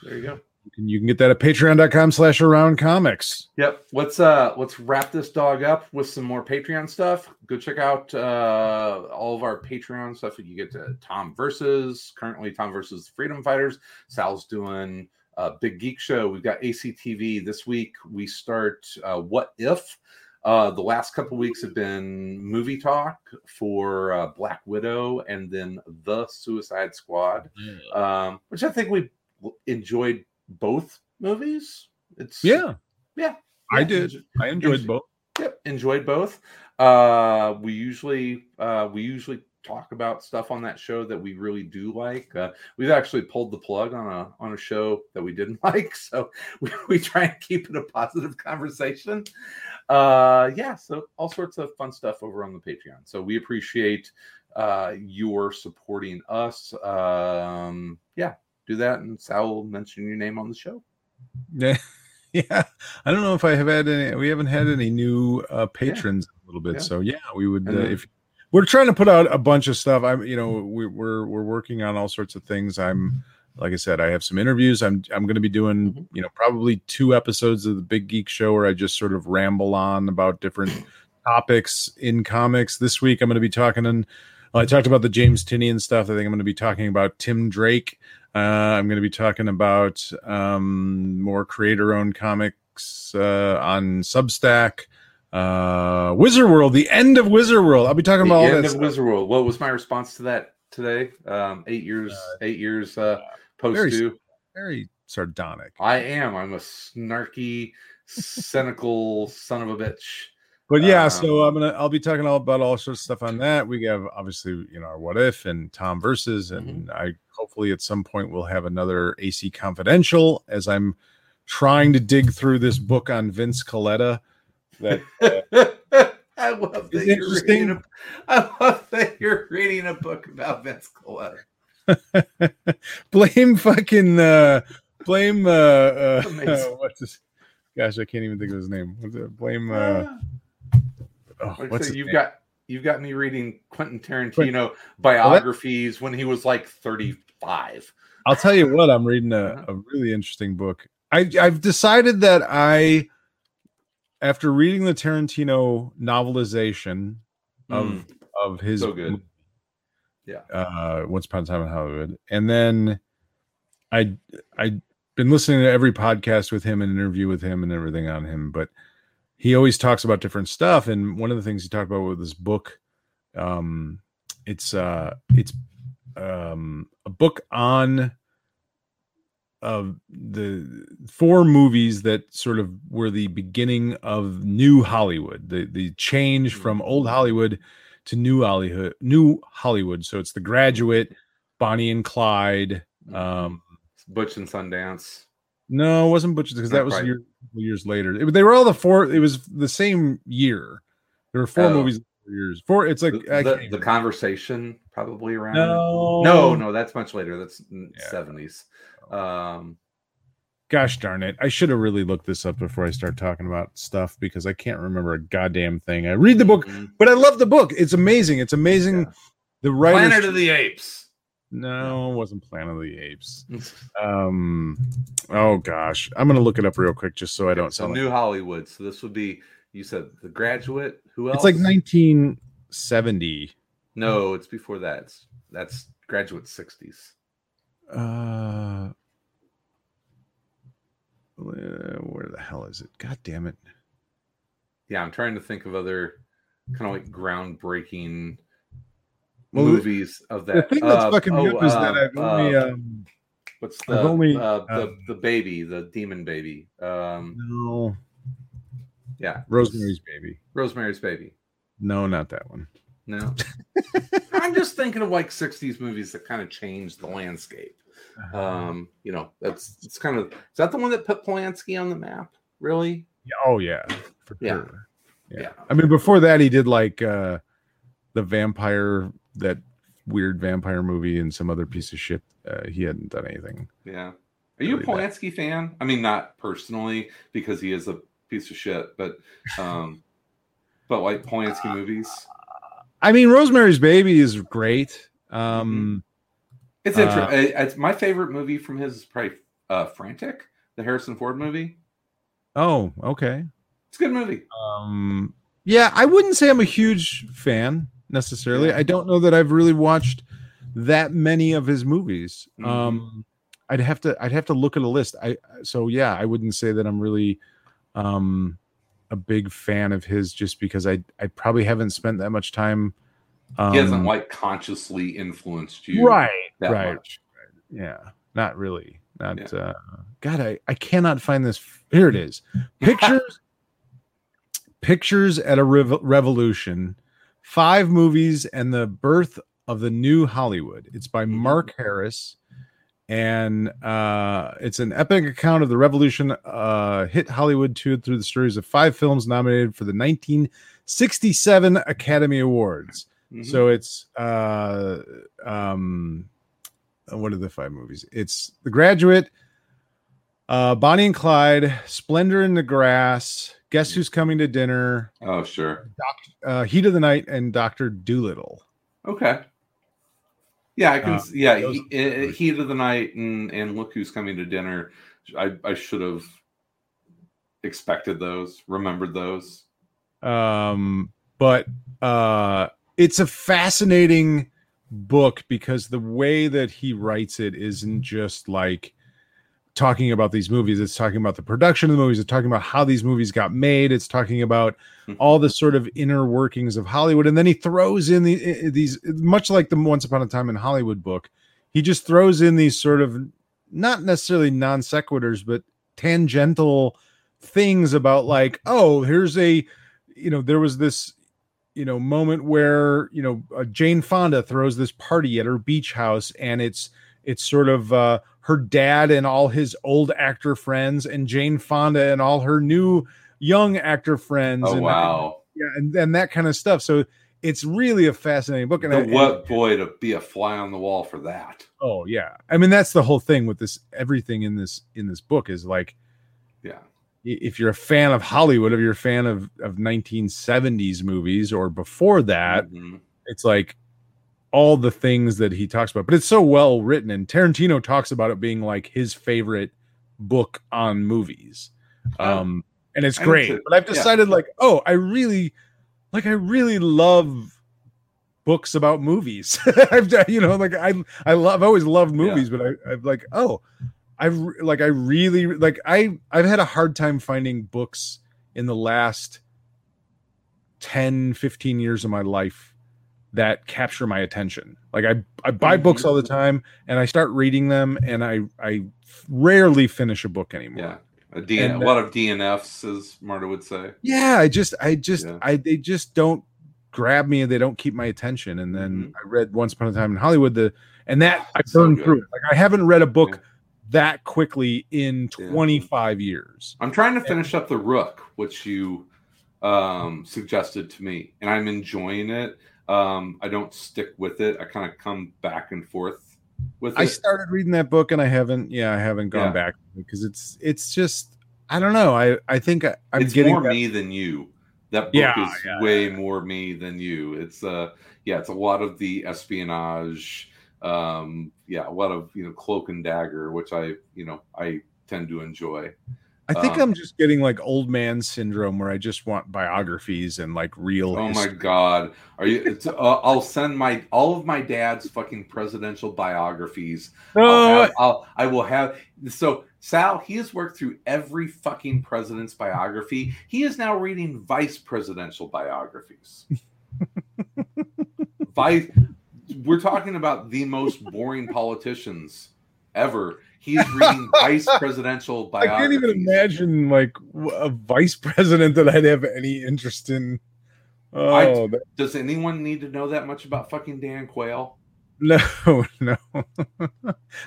Speaker 2: There you go.
Speaker 1: You can, you can get that at patreon.com slash around comics.
Speaker 2: Yep. Let's uh let's wrap this dog up with some more Patreon stuff. Go check out uh all of our Patreon stuff. You get to Tom versus currently Tom versus Freedom Fighters. Sal's doing uh Big Geek Show. We've got ACTV this week. We start uh What If. Uh, the last couple weeks have been movie talk for uh, Black Widow and then The Suicide Squad, um, which I think we enjoyed both movies. It's
Speaker 1: Yeah,
Speaker 2: yeah,
Speaker 1: I
Speaker 2: yeah,
Speaker 1: did. I enjoyed
Speaker 2: Yes.
Speaker 1: both.
Speaker 2: Yep, enjoyed both. Uh, we usually uh, we usually talk about stuff on that show that we really do like. Uh, we've actually pulled the plug on a on a show that we didn't [LAUGHS] like, so we, [LAUGHS] we try and keep it a positive [LAUGHS] conversation. Uh, yeah, so all sorts of fun stuff over on the Patreon. So we appreciate uh, your supporting us. Um, yeah, do that, and Sal will mention your name on the show.
Speaker 1: Yeah. [LAUGHS] Yeah. I don't know if I have had any, we haven't had any new uh, patrons in a little bit.
Speaker 2: Yeah.
Speaker 1: So, yeah, we would, uh, if we're trying to put out a bunch of stuff, I'm, you know, we, we're, we're working on all sorts of things. I'm, like I said, I have some interviews. I'm, I'm going to be doing,
Speaker 2: Mhm.
Speaker 1: you know, probably two episodes of the Big Geek Show where I just sort of ramble on about different [CLEARS THROAT] topics in comics. This week, I'm going to be talking and well, I talked about the James Tynion stuff. I think I'm going to be talking about Tim Drake. Uh, I'm going to be talking about um, more creator-owned comics uh, on Substack. Uh, Wizard World, the end of Wizard World. I'll be talking
Speaker 2: the
Speaker 1: about all
Speaker 2: end of
Speaker 1: stuff.
Speaker 2: Wizard World. What was my response to that today? Um, eight years, eight years uh, post
Speaker 1: very
Speaker 2: due.
Speaker 1: Very sardonic.
Speaker 2: I am. I'm a snarky, cynical son of a bitch.
Speaker 1: But yeah,
Speaker 2: Um,
Speaker 1: so I'm gonna I'll be talking all about all sorts of stuff on that. We have obviously you know our what if and Tom versus, and I hopefully at some point we'll have another AC Confidential as I'm trying to dig through this book on Vince Colletta. That [LAUGHS]
Speaker 2: I love that you're reading. A, [LAUGHS] I love that you're reading a book about Vince Colletta. [LAUGHS]
Speaker 1: blame fucking uh blame uh, uh
Speaker 2: Amazing.
Speaker 1: what's his gosh I can't even think of his name. What's it? Blame uh
Speaker 2: Ah.
Speaker 1: Oh,
Speaker 2: Like
Speaker 1: what's
Speaker 2: you've
Speaker 1: name?
Speaker 2: got you've got me reading Quentin Tarantino biographies when he was like 35.
Speaker 1: I'll tell you what, I'm reading a,
Speaker 2: Uh-huh.
Speaker 1: a really interesting book. I, I've decided that I, after reading the Tarantino novelization of
Speaker 2: Mm,
Speaker 1: of his
Speaker 2: so good.
Speaker 1: movie,
Speaker 2: Yeah.
Speaker 1: uh, Once Upon a Time in Hollywood, and then I I'd been listening to every podcast with him and interview with him and everything on him, but he always talks about different stuff. And one of the things he talked about with this book, um, it's uh, it's um, a book on of the four movies that sort of were the beginning of new Hollywood, the the change from old Hollywood to new Hollywood, new Hollywood. So it's The Graduate, Bonnie and Clyde. Um,
Speaker 2: Butch and Sundance.
Speaker 1: No, it wasn't Butch because that was year, years later. It- they were all the four. It was the same year. There were four
Speaker 2: Oh.
Speaker 1: movies. Years four. It's like
Speaker 2: The, the, the conversation probably around.
Speaker 1: no,
Speaker 2: no, no, that's much later. That's
Speaker 1: Yeah.
Speaker 2: seventies. Um,
Speaker 1: Gosh darn it! I should have really looked this up before I start talking about stuff because I can't remember a goddamn thing. I read the book,
Speaker 2: mhm.
Speaker 1: but I love the book. It's amazing. It's amazing.
Speaker 2: Yeah.
Speaker 1: The writer.
Speaker 2: Planet of the Apes.
Speaker 1: No, it wasn't Planet of the Apes. [LAUGHS] Um. Oh gosh, I'm gonna look it up real quick just so I don't
Speaker 2: so
Speaker 1: sound. like-
Speaker 2: New Hollywood. So this would be. You said The Graduate. Who else?
Speaker 1: it's like 1970.
Speaker 2: No, it's before that. It's, that's Graduate sixties.
Speaker 1: Uh, where the hell is it? God damn it!
Speaker 2: Yeah, I'm trying to think of other kind of like groundbreaking movies of that.
Speaker 1: The thing that's
Speaker 2: Uh,
Speaker 1: fucking
Speaker 2: oh,
Speaker 1: good is that
Speaker 2: uh,
Speaker 1: I've only
Speaker 2: uh,
Speaker 1: um,
Speaker 2: what's
Speaker 1: I've
Speaker 2: the
Speaker 1: only,
Speaker 2: uh, the
Speaker 1: um,
Speaker 2: the baby, the demon baby. Um,
Speaker 1: no
Speaker 2: yeah,
Speaker 1: Rosemary's Baby.
Speaker 2: Rosemary's Baby.
Speaker 1: No, not that one.
Speaker 2: No, [LAUGHS] I'm just thinking of like '60s movies that kind of changed the landscape. Um, you know, that's it's kind of is that the one that put Polanski on the map? Really?
Speaker 1: Oh yeah, for
Speaker 2: Yeah.
Speaker 1: sure. Yeah.
Speaker 2: Yeah.
Speaker 1: I mean, before that, he did like uh the vampire, that weird vampire movie, and some other piece of shit. Uh, he hadn't done anything.
Speaker 2: Yeah. Are you a
Speaker 1: Really bad.
Speaker 2: Polanski fan? I mean, not personally because he is a piece of shit, but [LAUGHS] um, but like Polanski movies.
Speaker 1: I mean, Rosemary's Baby is great. Um,
Speaker 2: It's
Speaker 1: Uh,
Speaker 2: interesting. it's my favorite movie from his is probably uh, Frantic, the Harrison Ford movie.
Speaker 1: Oh, okay.
Speaker 2: It's a good movie.
Speaker 1: Um, yeah, I wouldn't say I'm a huge fan necessarily.
Speaker 2: Yeah.
Speaker 1: I don't know that I've really watched that many of his movies.
Speaker 2: Mhm.
Speaker 1: Um, I'd have to I'd have to look at a list. I so yeah, I wouldn't say that I'm really um a big fan of his just because I I probably haven't spent that much time. Um,
Speaker 2: he hasn't like consciously influenced you,
Speaker 1: right, right,
Speaker 2: much.
Speaker 1: yeah, not really. Not
Speaker 2: Yeah.
Speaker 1: uh God, I I cannot find this. Here it is. Pictures [LAUGHS] Pictures at a Rev- Revolution, five movies and the birth of the new Hollywood. It's by Mark Harris, and uh, it's an epic account of the revolution uh, hit Hollywood to through the stories of five films nominated for the 1967 Academy Awards.
Speaker 2: Mhm.
Speaker 1: So it's uh, um, what are the five movies? It's The Graduate, uh, Bonnie and Clyde, Splendor in the Grass, Guess Who's Coming to Dinner,
Speaker 2: oh sure,
Speaker 1: uh, Heat of the Night, and Doctor Dolittle.
Speaker 2: okay. Yeah, I can.
Speaker 1: Uh,
Speaker 2: yeah,
Speaker 1: those-
Speaker 2: he, uh, heat of the night and and look who's coming to dinner. I I should have expected those, remembered those.
Speaker 1: um but uh it's a fascinating book because the way that he writes it isn't just like talking about these movies it's talking about the production of the movies it's talking about how these movies got made it's talking about all the sort of inner workings of hollywood and then he throws in the, these much like the once upon a time in hollywood book he just throws in these sort of not necessarily non sequiturs but tangential things about like oh here's a you know there was this you know moment where you know uh, Jane Fonda throws this party at her beach house and it's it's sort of uh her dad and all his old actor friends and Jane Fonda and all her new young actor friends
Speaker 2: Oh
Speaker 1: and
Speaker 2: wow,
Speaker 1: yeah and, and that kind of stuff so it's really a fascinating book and, I,
Speaker 2: the
Speaker 1: and-
Speaker 2: what boy to be a fly on the wall for that.
Speaker 1: oh yeah i mean that's the whole thing with this everything in this in this book is like
Speaker 2: Yeah,
Speaker 1: if you're a fan of Hollywood, if you're a fan of of 1970s movies or before that,
Speaker 2: Mhm.
Speaker 1: it's like all the things that he talks about. But it's so well written, and Tarantino talks about it being like his favorite book on movies.
Speaker 2: Oh.
Speaker 1: Um, and it's great. But I've
Speaker 2: yeah.
Speaker 1: decided, like, oh, I really, like, I really love books about movies. [LAUGHS] I've you know, like I, I love, I've always loved
Speaker 2: Yeah.
Speaker 1: movies, but I, I've like, oh, I've like, I really like, I, I've had a hard time finding books in the last 10, 15 years of my life that capture my attention. Like I, I buy
Speaker 2: Mhm.
Speaker 1: books all the time and I start reading them and I, I rarely finish a book anymore.
Speaker 2: yeah. A, DN,
Speaker 1: And,
Speaker 2: a lot of DNFs, as Marta would say.
Speaker 1: yeah i just i just
Speaker 2: Yeah.
Speaker 1: i they just don't grab me and they don't keep my attention and then
Speaker 2: Mhm.
Speaker 1: i read once upon a time in hollywood the and that i burned
Speaker 2: good.
Speaker 1: through it like i haven't read a book
Speaker 2: Yeah.
Speaker 1: that quickly in
Speaker 2: Yeah.
Speaker 1: 25 years
Speaker 2: I'm trying to finish up the Rook, which you um, suggested to me, and I'm enjoying it. Um, I don't stick with it. I kind of come back and forth with it.
Speaker 1: i started reading that book and i haven't yeah i haven't gone
Speaker 2: Yeah.
Speaker 1: back because it's it's just i don't know i i think I, i'm
Speaker 2: it's
Speaker 1: getting
Speaker 2: more
Speaker 1: that-
Speaker 2: me than you. That book
Speaker 1: Yeah,
Speaker 2: is
Speaker 1: yeah,
Speaker 2: way more me than you. It's uh yeah, it's a lot of the espionage, um, yeah, a lot of you know cloak and dagger, which I you know I tend to enjoy.
Speaker 1: I think
Speaker 2: um,
Speaker 1: i'm just getting like old man syndrome where i just want biographies and like real
Speaker 2: Oh my god, are you? It's, uh, I'll send my all of my dad's fucking presidential biographies. I'll have, I'll, I will have. So Sal, he has worked through every fucking president's biography. He is now reading vice presidential biographies. [LAUGHS] vice. We're talking about the most boring politicians ever. He's reading [LAUGHS] vice presidential
Speaker 1: I can't even imagine like a vice [LAUGHS] president that I'd have any interest in. Oh
Speaker 2: I- Does anyone need to know that much about fucking Dan Quayle?
Speaker 1: no, [LAUGHS] no.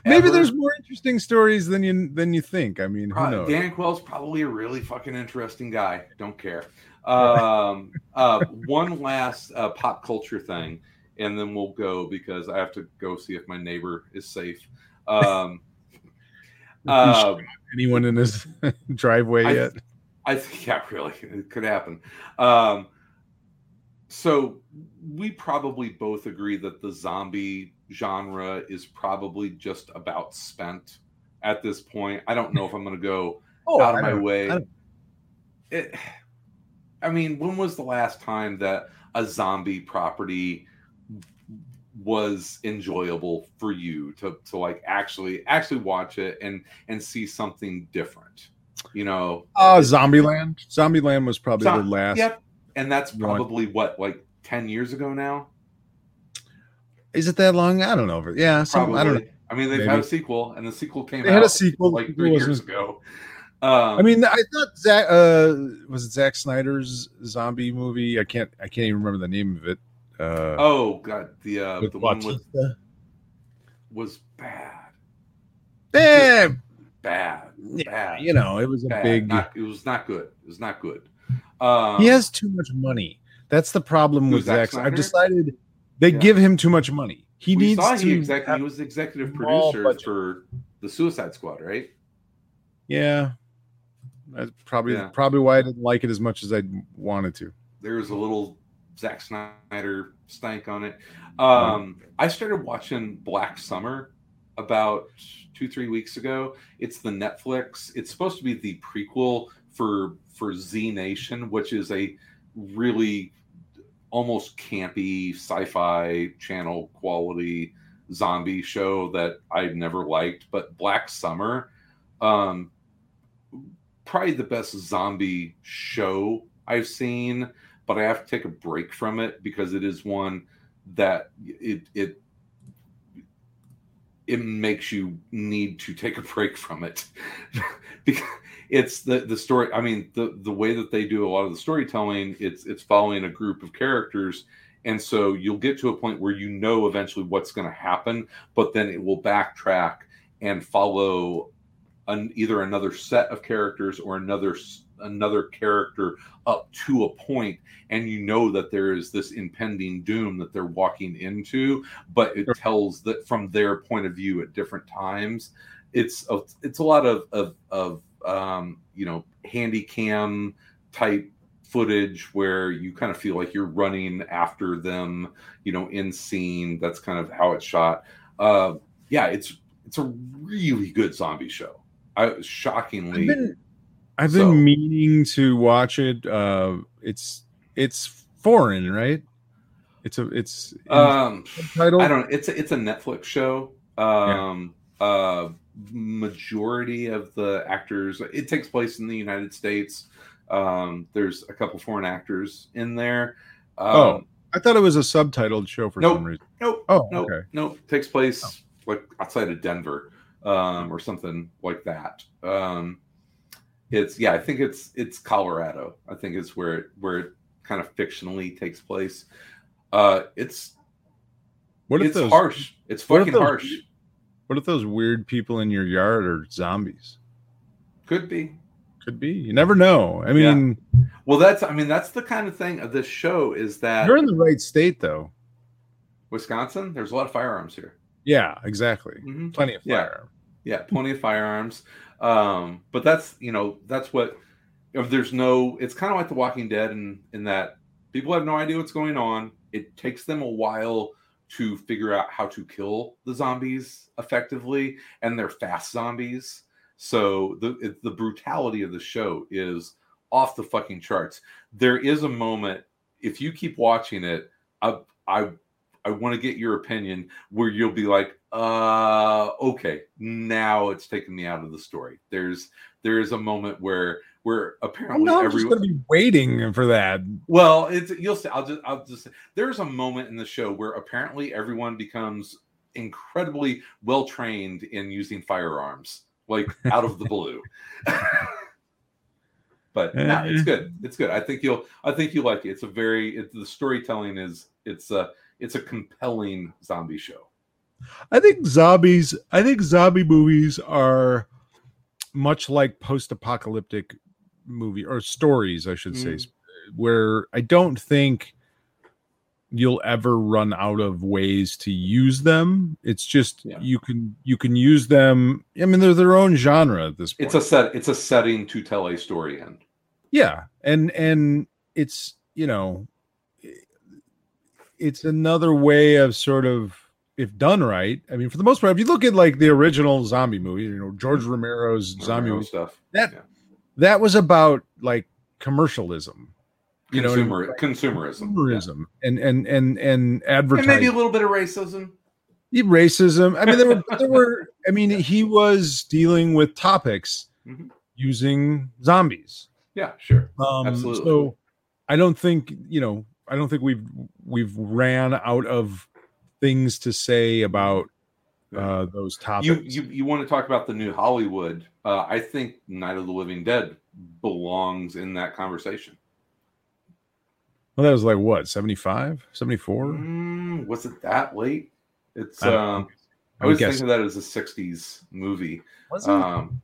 Speaker 1: Maybe there's more interesting stories than you than you think. I mean, who
Speaker 2: Uh,
Speaker 1: knows?
Speaker 2: Dan Quayle's probably a really fucking interesting guy. Don't care. Um, uh, one last uh, pop culture thing, and then we'll go because I have to go see if my neighbor is safe. Um, uh,
Speaker 1: Anyone in his [LAUGHS] driveway
Speaker 2: I-
Speaker 1: yet?
Speaker 2: I think, yeah, really, it could happen. Um, so we probably both agree that the zombie genre is probably just about spent at this point. I don't know if I'm going to go [LAUGHS]
Speaker 1: Oh,
Speaker 2: out of my way.
Speaker 1: I
Speaker 2: It, I mean, when was the last time that a zombie property was enjoyable for you to to like actually actually watch it and and see something different? You know,
Speaker 1: Uh, Zombieland. Zombieland was probably
Speaker 2: Zo-
Speaker 1: the last.
Speaker 2: Yep, and that's
Speaker 1: one.
Speaker 2: probably what like ten years ago now.
Speaker 1: Is it that long? I don't know. Yeah, some,
Speaker 2: Probably.
Speaker 1: I don't know.
Speaker 2: I mean, they've
Speaker 1: Maybe.
Speaker 2: had a sequel, and the sequel came
Speaker 1: They
Speaker 2: out
Speaker 1: had a sequel.
Speaker 2: like three years ago. Um,
Speaker 1: I mean, I thought Zack uh, was it Zack Snyder's zombie movie. I can't. I can't even remember the name of it. Uh,
Speaker 2: oh god, the uh,
Speaker 1: with
Speaker 2: the one with was bad,
Speaker 1: Eh,
Speaker 2: bad,
Speaker 1: yeah,
Speaker 2: bad.
Speaker 1: you know, it was a
Speaker 2: bad.
Speaker 1: big.
Speaker 2: Not, it was not good. It was not good. Um,
Speaker 1: he has too much money. That's the problem with
Speaker 2: Zack
Speaker 1: Zack. I've decided they
Speaker 2: Yeah.
Speaker 1: give him too much money. He
Speaker 2: we
Speaker 1: needs
Speaker 2: saw
Speaker 1: to.
Speaker 2: he, exec- he was the executive producer
Speaker 1: budget.
Speaker 2: for the Suicide Squad, right?
Speaker 1: yeah, that's probably
Speaker 2: Yeah.
Speaker 1: probably why I didn't like it as much as I wanted to.
Speaker 2: There's a little Zack Snyder stank on it. Um, I started watching Black Summer about two three weeks ago. It's the Netflix. It's supposed to be the prequel for for Z Nation, which is a really almost campy sci-fi channel quality zombie show that I've never liked. But Black Summer, um, probably the best zombie show I've seen but I have to take a break from it because it is one that it it it makes you need to take a break from it. [LAUGHS] Because it's the the story i mean the the way that they do a lot of the storytelling it's it's following a group of characters. And so you'll get to a point where you know eventually what's going to happen but then it will backtrack and follow an, either another set of characters or another another character up to a point and you know that there is this impending doom that they're walking into but it tells that from their point of view at different times it's a, it's a lot of of, of um, you know handy cam type footage where you kind of feel like you're running after them you know in scene. That's kind of how it's shot. Uh yeah it's it's a really good zombie show. I was shockingly
Speaker 1: I've been,
Speaker 2: So-
Speaker 1: meaning to watch it. Uh, it's it's foreign, right? It's a it's
Speaker 2: um
Speaker 1: title.
Speaker 2: I don't. It's a, it's a Netflix show. Um, uh, majority of the actors. It takes place in the United States. Um, there's a couple foreign actors in there. Um,
Speaker 1: Oh. I thought it was a subtitled show for
Speaker 2: Nope.
Speaker 1: some reason.
Speaker 2: nope,
Speaker 1: Oh,
Speaker 2: nope,
Speaker 1: okay.
Speaker 2: nope. Takes place like outside of Denver, um, or something like that. Um, it's yeah, I think it's it's Colorado. I think it's where it where it kind of fictionally takes place. Uh, it's
Speaker 1: What if
Speaker 2: it's
Speaker 1: those
Speaker 2: harsh. It's fucking
Speaker 1: those-
Speaker 2: harsh.
Speaker 1: What if those weird people in your yard are zombies?
Speaker 2: Could be.
Speaker 1: Could be. You never know. I
Speaker 2: Yeah.
Speaker 1: mean,
Speaker 2: Well, that's I mean that's the kind of thing of this show is that
Speaker 1: you're in the right state though.
Speaker 2: Wisconsin. There's a lot of firearms here.
Speaker 1: Yeah, exactly.
Speaker 2: Mhm.
Speaker 1: Plenty of
Speaker 2: Yeah. Yeah, plenty of firearms. Um, but that's you know that's what if there's no. It's kind of like The Walking Dead in in that people have no idea what's going on. It takes them a while to figure out how to kill the zombies effectively, and they're fast zombies. So the it, the brutality of the show is off the fucking charts. There is a moment if you keep watching it, I I I want to get your opinion where you'll be like, uh, okay, now it's taking me out of the story. There's there is a moment where where
Speaker 1: I'm
Speaker 2: apparently
Speaker 1: just
Speaker 2: everyone
Speaker 1: going to be waiting for that.
Speaker 2: well, it's you'll see. I'll just I'll just say there's a moment in the show where apparently everyone becomes incredibly well trained in using firearms, like out of the [LAUGHS] blue. [LAUGHS] but no, it's good. It's good. I think you'll I think you like it. It's a very it, the storytelling is it's a it's a compelling zombie show.
Speaker 1: I think zombies. I think zombie movies are much like post-apocalyptic movie or stories, I should say,
Speaker 2: Mm.
Speaker 1: where I don't think you'll ever run out of ways to use them. It's just
Speaker 2: Yeah.
Speaker 1: you can you can use them. I mean, they're their own genre at this point.
Speaker 2: It's a set. It's a setting to tell a story in.
Speaker 1: yeah, and and it's you know, it's another way of sort of if done right, I mean, for the most part, if you look at like the original zombie movie, you know, George Romero's zombie
Speaker 2: Romero
Speaker 1: movie,
Speaker 2: stuff.
Speaker 1: That-
Speaker 2: Yeah.
Speaker 1: that was about like commercialism, you know,
Speaker 2: Consumer, consumerism.
Speaker 1: consumerism, and and and and
Speaker 2: Yeah. And
Speaker 1: advertising.
Speaker 2: maybe a little bit of racism.
Speaker 1: racism. I mean, there were there were. [LAUGHS] I mean, he was dealing with topics
Speaker 2: Mhm.
Speaker 1: using zombies.
Speaker 2: Yeah, sure.
Speaker 1: Um,
Speaker 2: Absolutely.
Speaker 1: So, I don't think you know. I don't think we've we've ran out of things to say about uh, those topics.
Speaker 2: You, you you want to talk about the new Hollywood? Uh, I think Night of the Living Dead belongs in that conversation.
Speaker 1: well, that was like what 75, 74?
Speaker 2: Mm, was it that late? It's
Speaker 1: I don't
Speaker 2: um,
Speaker 1: know.
Speaker 2: I was
Speaker 1: guess.
Speaker 2: thinking that as a '60s movie.
Speaker 1: Was it?
Speaker 2: Um,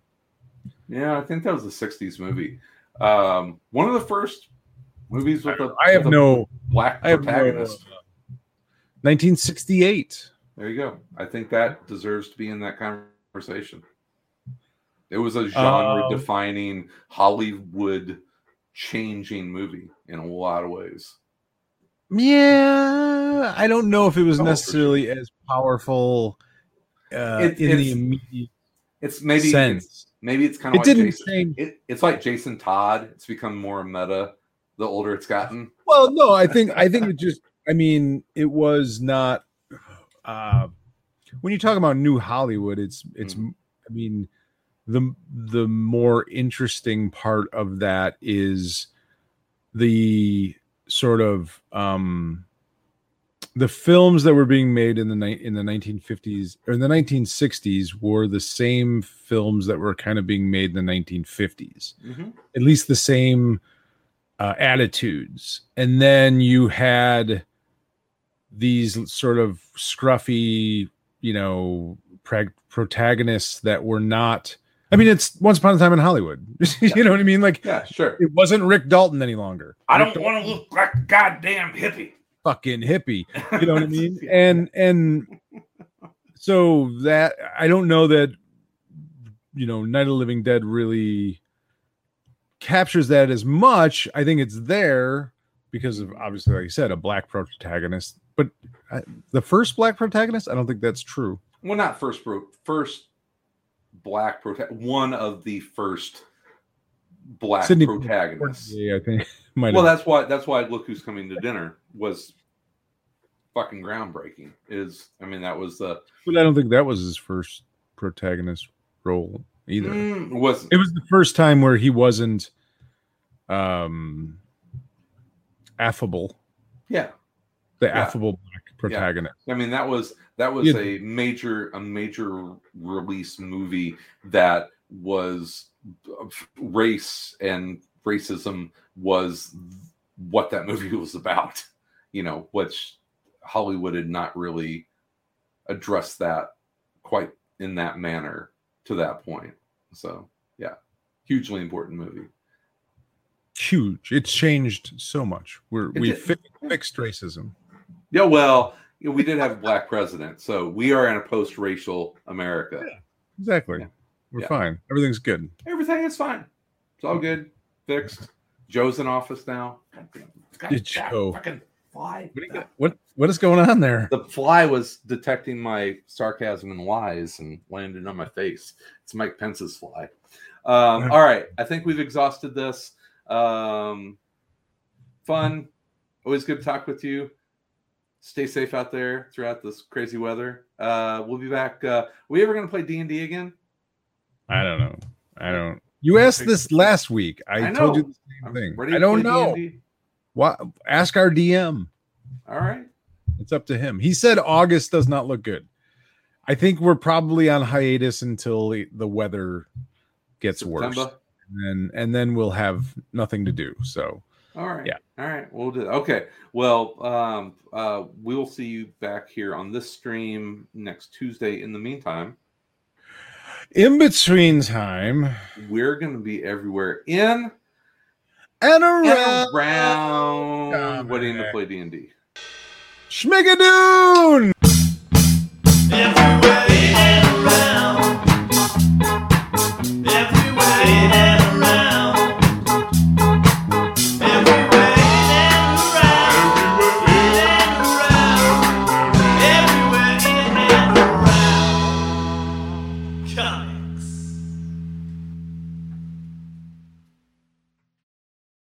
Speaker 2: yeah, I think that was a '60s movie. Um, one of the first movies with a
Speaker 1: I have no.
Speaker 2: black
Speaker 1: I have no.
Speaker 2: protagonist.
Speaker 1: uh, 1968.
Speaker 2: There you go. I think that deserves to be in that conversation. It was a genre defining, Hollywood changing movie in a lot of ways.
Speaker 1: Yeah, I don't know if it was
Speaker 2: Oh,
Speaker 1: necessarily as powerful uh,
Speaker 2: It-
Speaker 1: in the immediate
Speaker 2: It's maybe
Speaker 1: sense.
Speaker 2: it's, maybe it's kind
Speaker 1: It
Speaker 2: of like
Speaker 1: didn't
Speaker 2: Jason. It, it's like Jason Todd. It's become more meta the older it's gotten.
Speaker 1: Well, no, I think I think it just. I mean, it was not. Uh, when you talk about new Hollywood, it's it's.
Speaker 2: Mhm.
Speaker 1: I mean, the the more interesting part of that is the sort of um the films that were being made in the ni- in the 1950s or in the 1960s were the same films that were kind of being made in the 1950s at least the same uh, attitudes. And then you had these sort of scruffy, you know, prag- protagonists that were not. I mean, it's Once Upon a Time in Hollywood. [LAUGHS] you know what I mean? Like
Speaker 2: Yeah, sure.
Speaker 1: it wasn't Rick Dalton any longer.
Speaker 2: I
Speaker 1: Rick
Speaker 2: don't want to look like a goddamn hippie.
Speaker 1: fucking hippie. You know what I mean? [LAUGHS] And and so that I don't know that you know Night of the Living Dead really captures that as much. I think it's there because of obviously, like you said, a black protagonist. But I, the first black protagonist, I don't think that's true.
Speaker 2: well, not first bro, first black prota- one of the first black
Speaker 1: Sidney
Speaker 2: protagonists.
Speaker 1: Yeah, I think [LAUGHS] might
Speaker 2: Well,
Speaker 1: have.
Speaker 2: that's why that's why Look Who's Coming to Dinner was fucking groundbreaking. Is I mean that was the
Speaker 1: But I don't think that was his first protagonist role either.
Speaker 2: Mm, was
Speaker 1: it was the first time where he wasn't um affable
Speaker 2: yeah.
Speaker 1: the
Speaker 2: Yeah.
Speaker 1: affable black protagonist
Speaker 2: I mean that was that was
Speaker 1: Yeah.
Speaker 2: a major a major release movie that was race and racism was what that movie [LAUGHS] was about. You know, which Hollywood had not really addressed that quite in that manner to that point. So yeah, hugely important movie.
Speaker 1: Huge it's changed so much we're we fi- fixed racism
Speaker 2: Yeah, well, you know, we did have a black president, so we are in a post-racial America.
Speaker 1: exactly
Speaker 2: Yeah.
Speaker 1: we're
Speaker 2: Yeah.
Speaker 1: fine everything's good
Speaker 2: Everything is fine. It's all good. Fixed. Joe's in office now. God
Speaker 1: Did Joe.
Speaker 2: Fucking fly.
Speaker 1: what, got- what what is going on there
Speaker 2: The fly was detecting my sarcasm and lies and landed on my face. It's Mike Pence's fly. Um, all right. I think we've exhausted this. Um, fun. Always good to talk with you. Stay safe out there throughout this crazy weather. Uh, we'll be back. Uh, we ever going to play D&D again?
Speaker 1: i don't know i don't you asked this last week i,
Speaker 2: I
Speaker 1: told you
Speaker 2: know.
Speaker 1: the same
Speaker 2: I'm
Speaker 1: thing
Speaker 2: ready
Speaker 1: i don't know
Speaker 2: D&D.
Speaker 1: what ask our dm
Speaker 2: All right.
Speaker 1: it's up to him he said august does not look good i think we're probably on hiatus until the- the weather gets worse And and then we'll have nothing to do so
Speaker 2: All right.
Speaker 1: Yeah.
Speaker 2: All right. We'll do. Okay. Well, um, uh, we'll see you back here on this stream next Tuesday. In the meantime,
Speaker 1: in between time
Speaker 2: we're going to be everywhere in
Speaker 1: and around.
Speaker 2: and
Speaker 1: around
Speaker 2: around waiting to play D and D.
Speaker 1: Schmigadoon!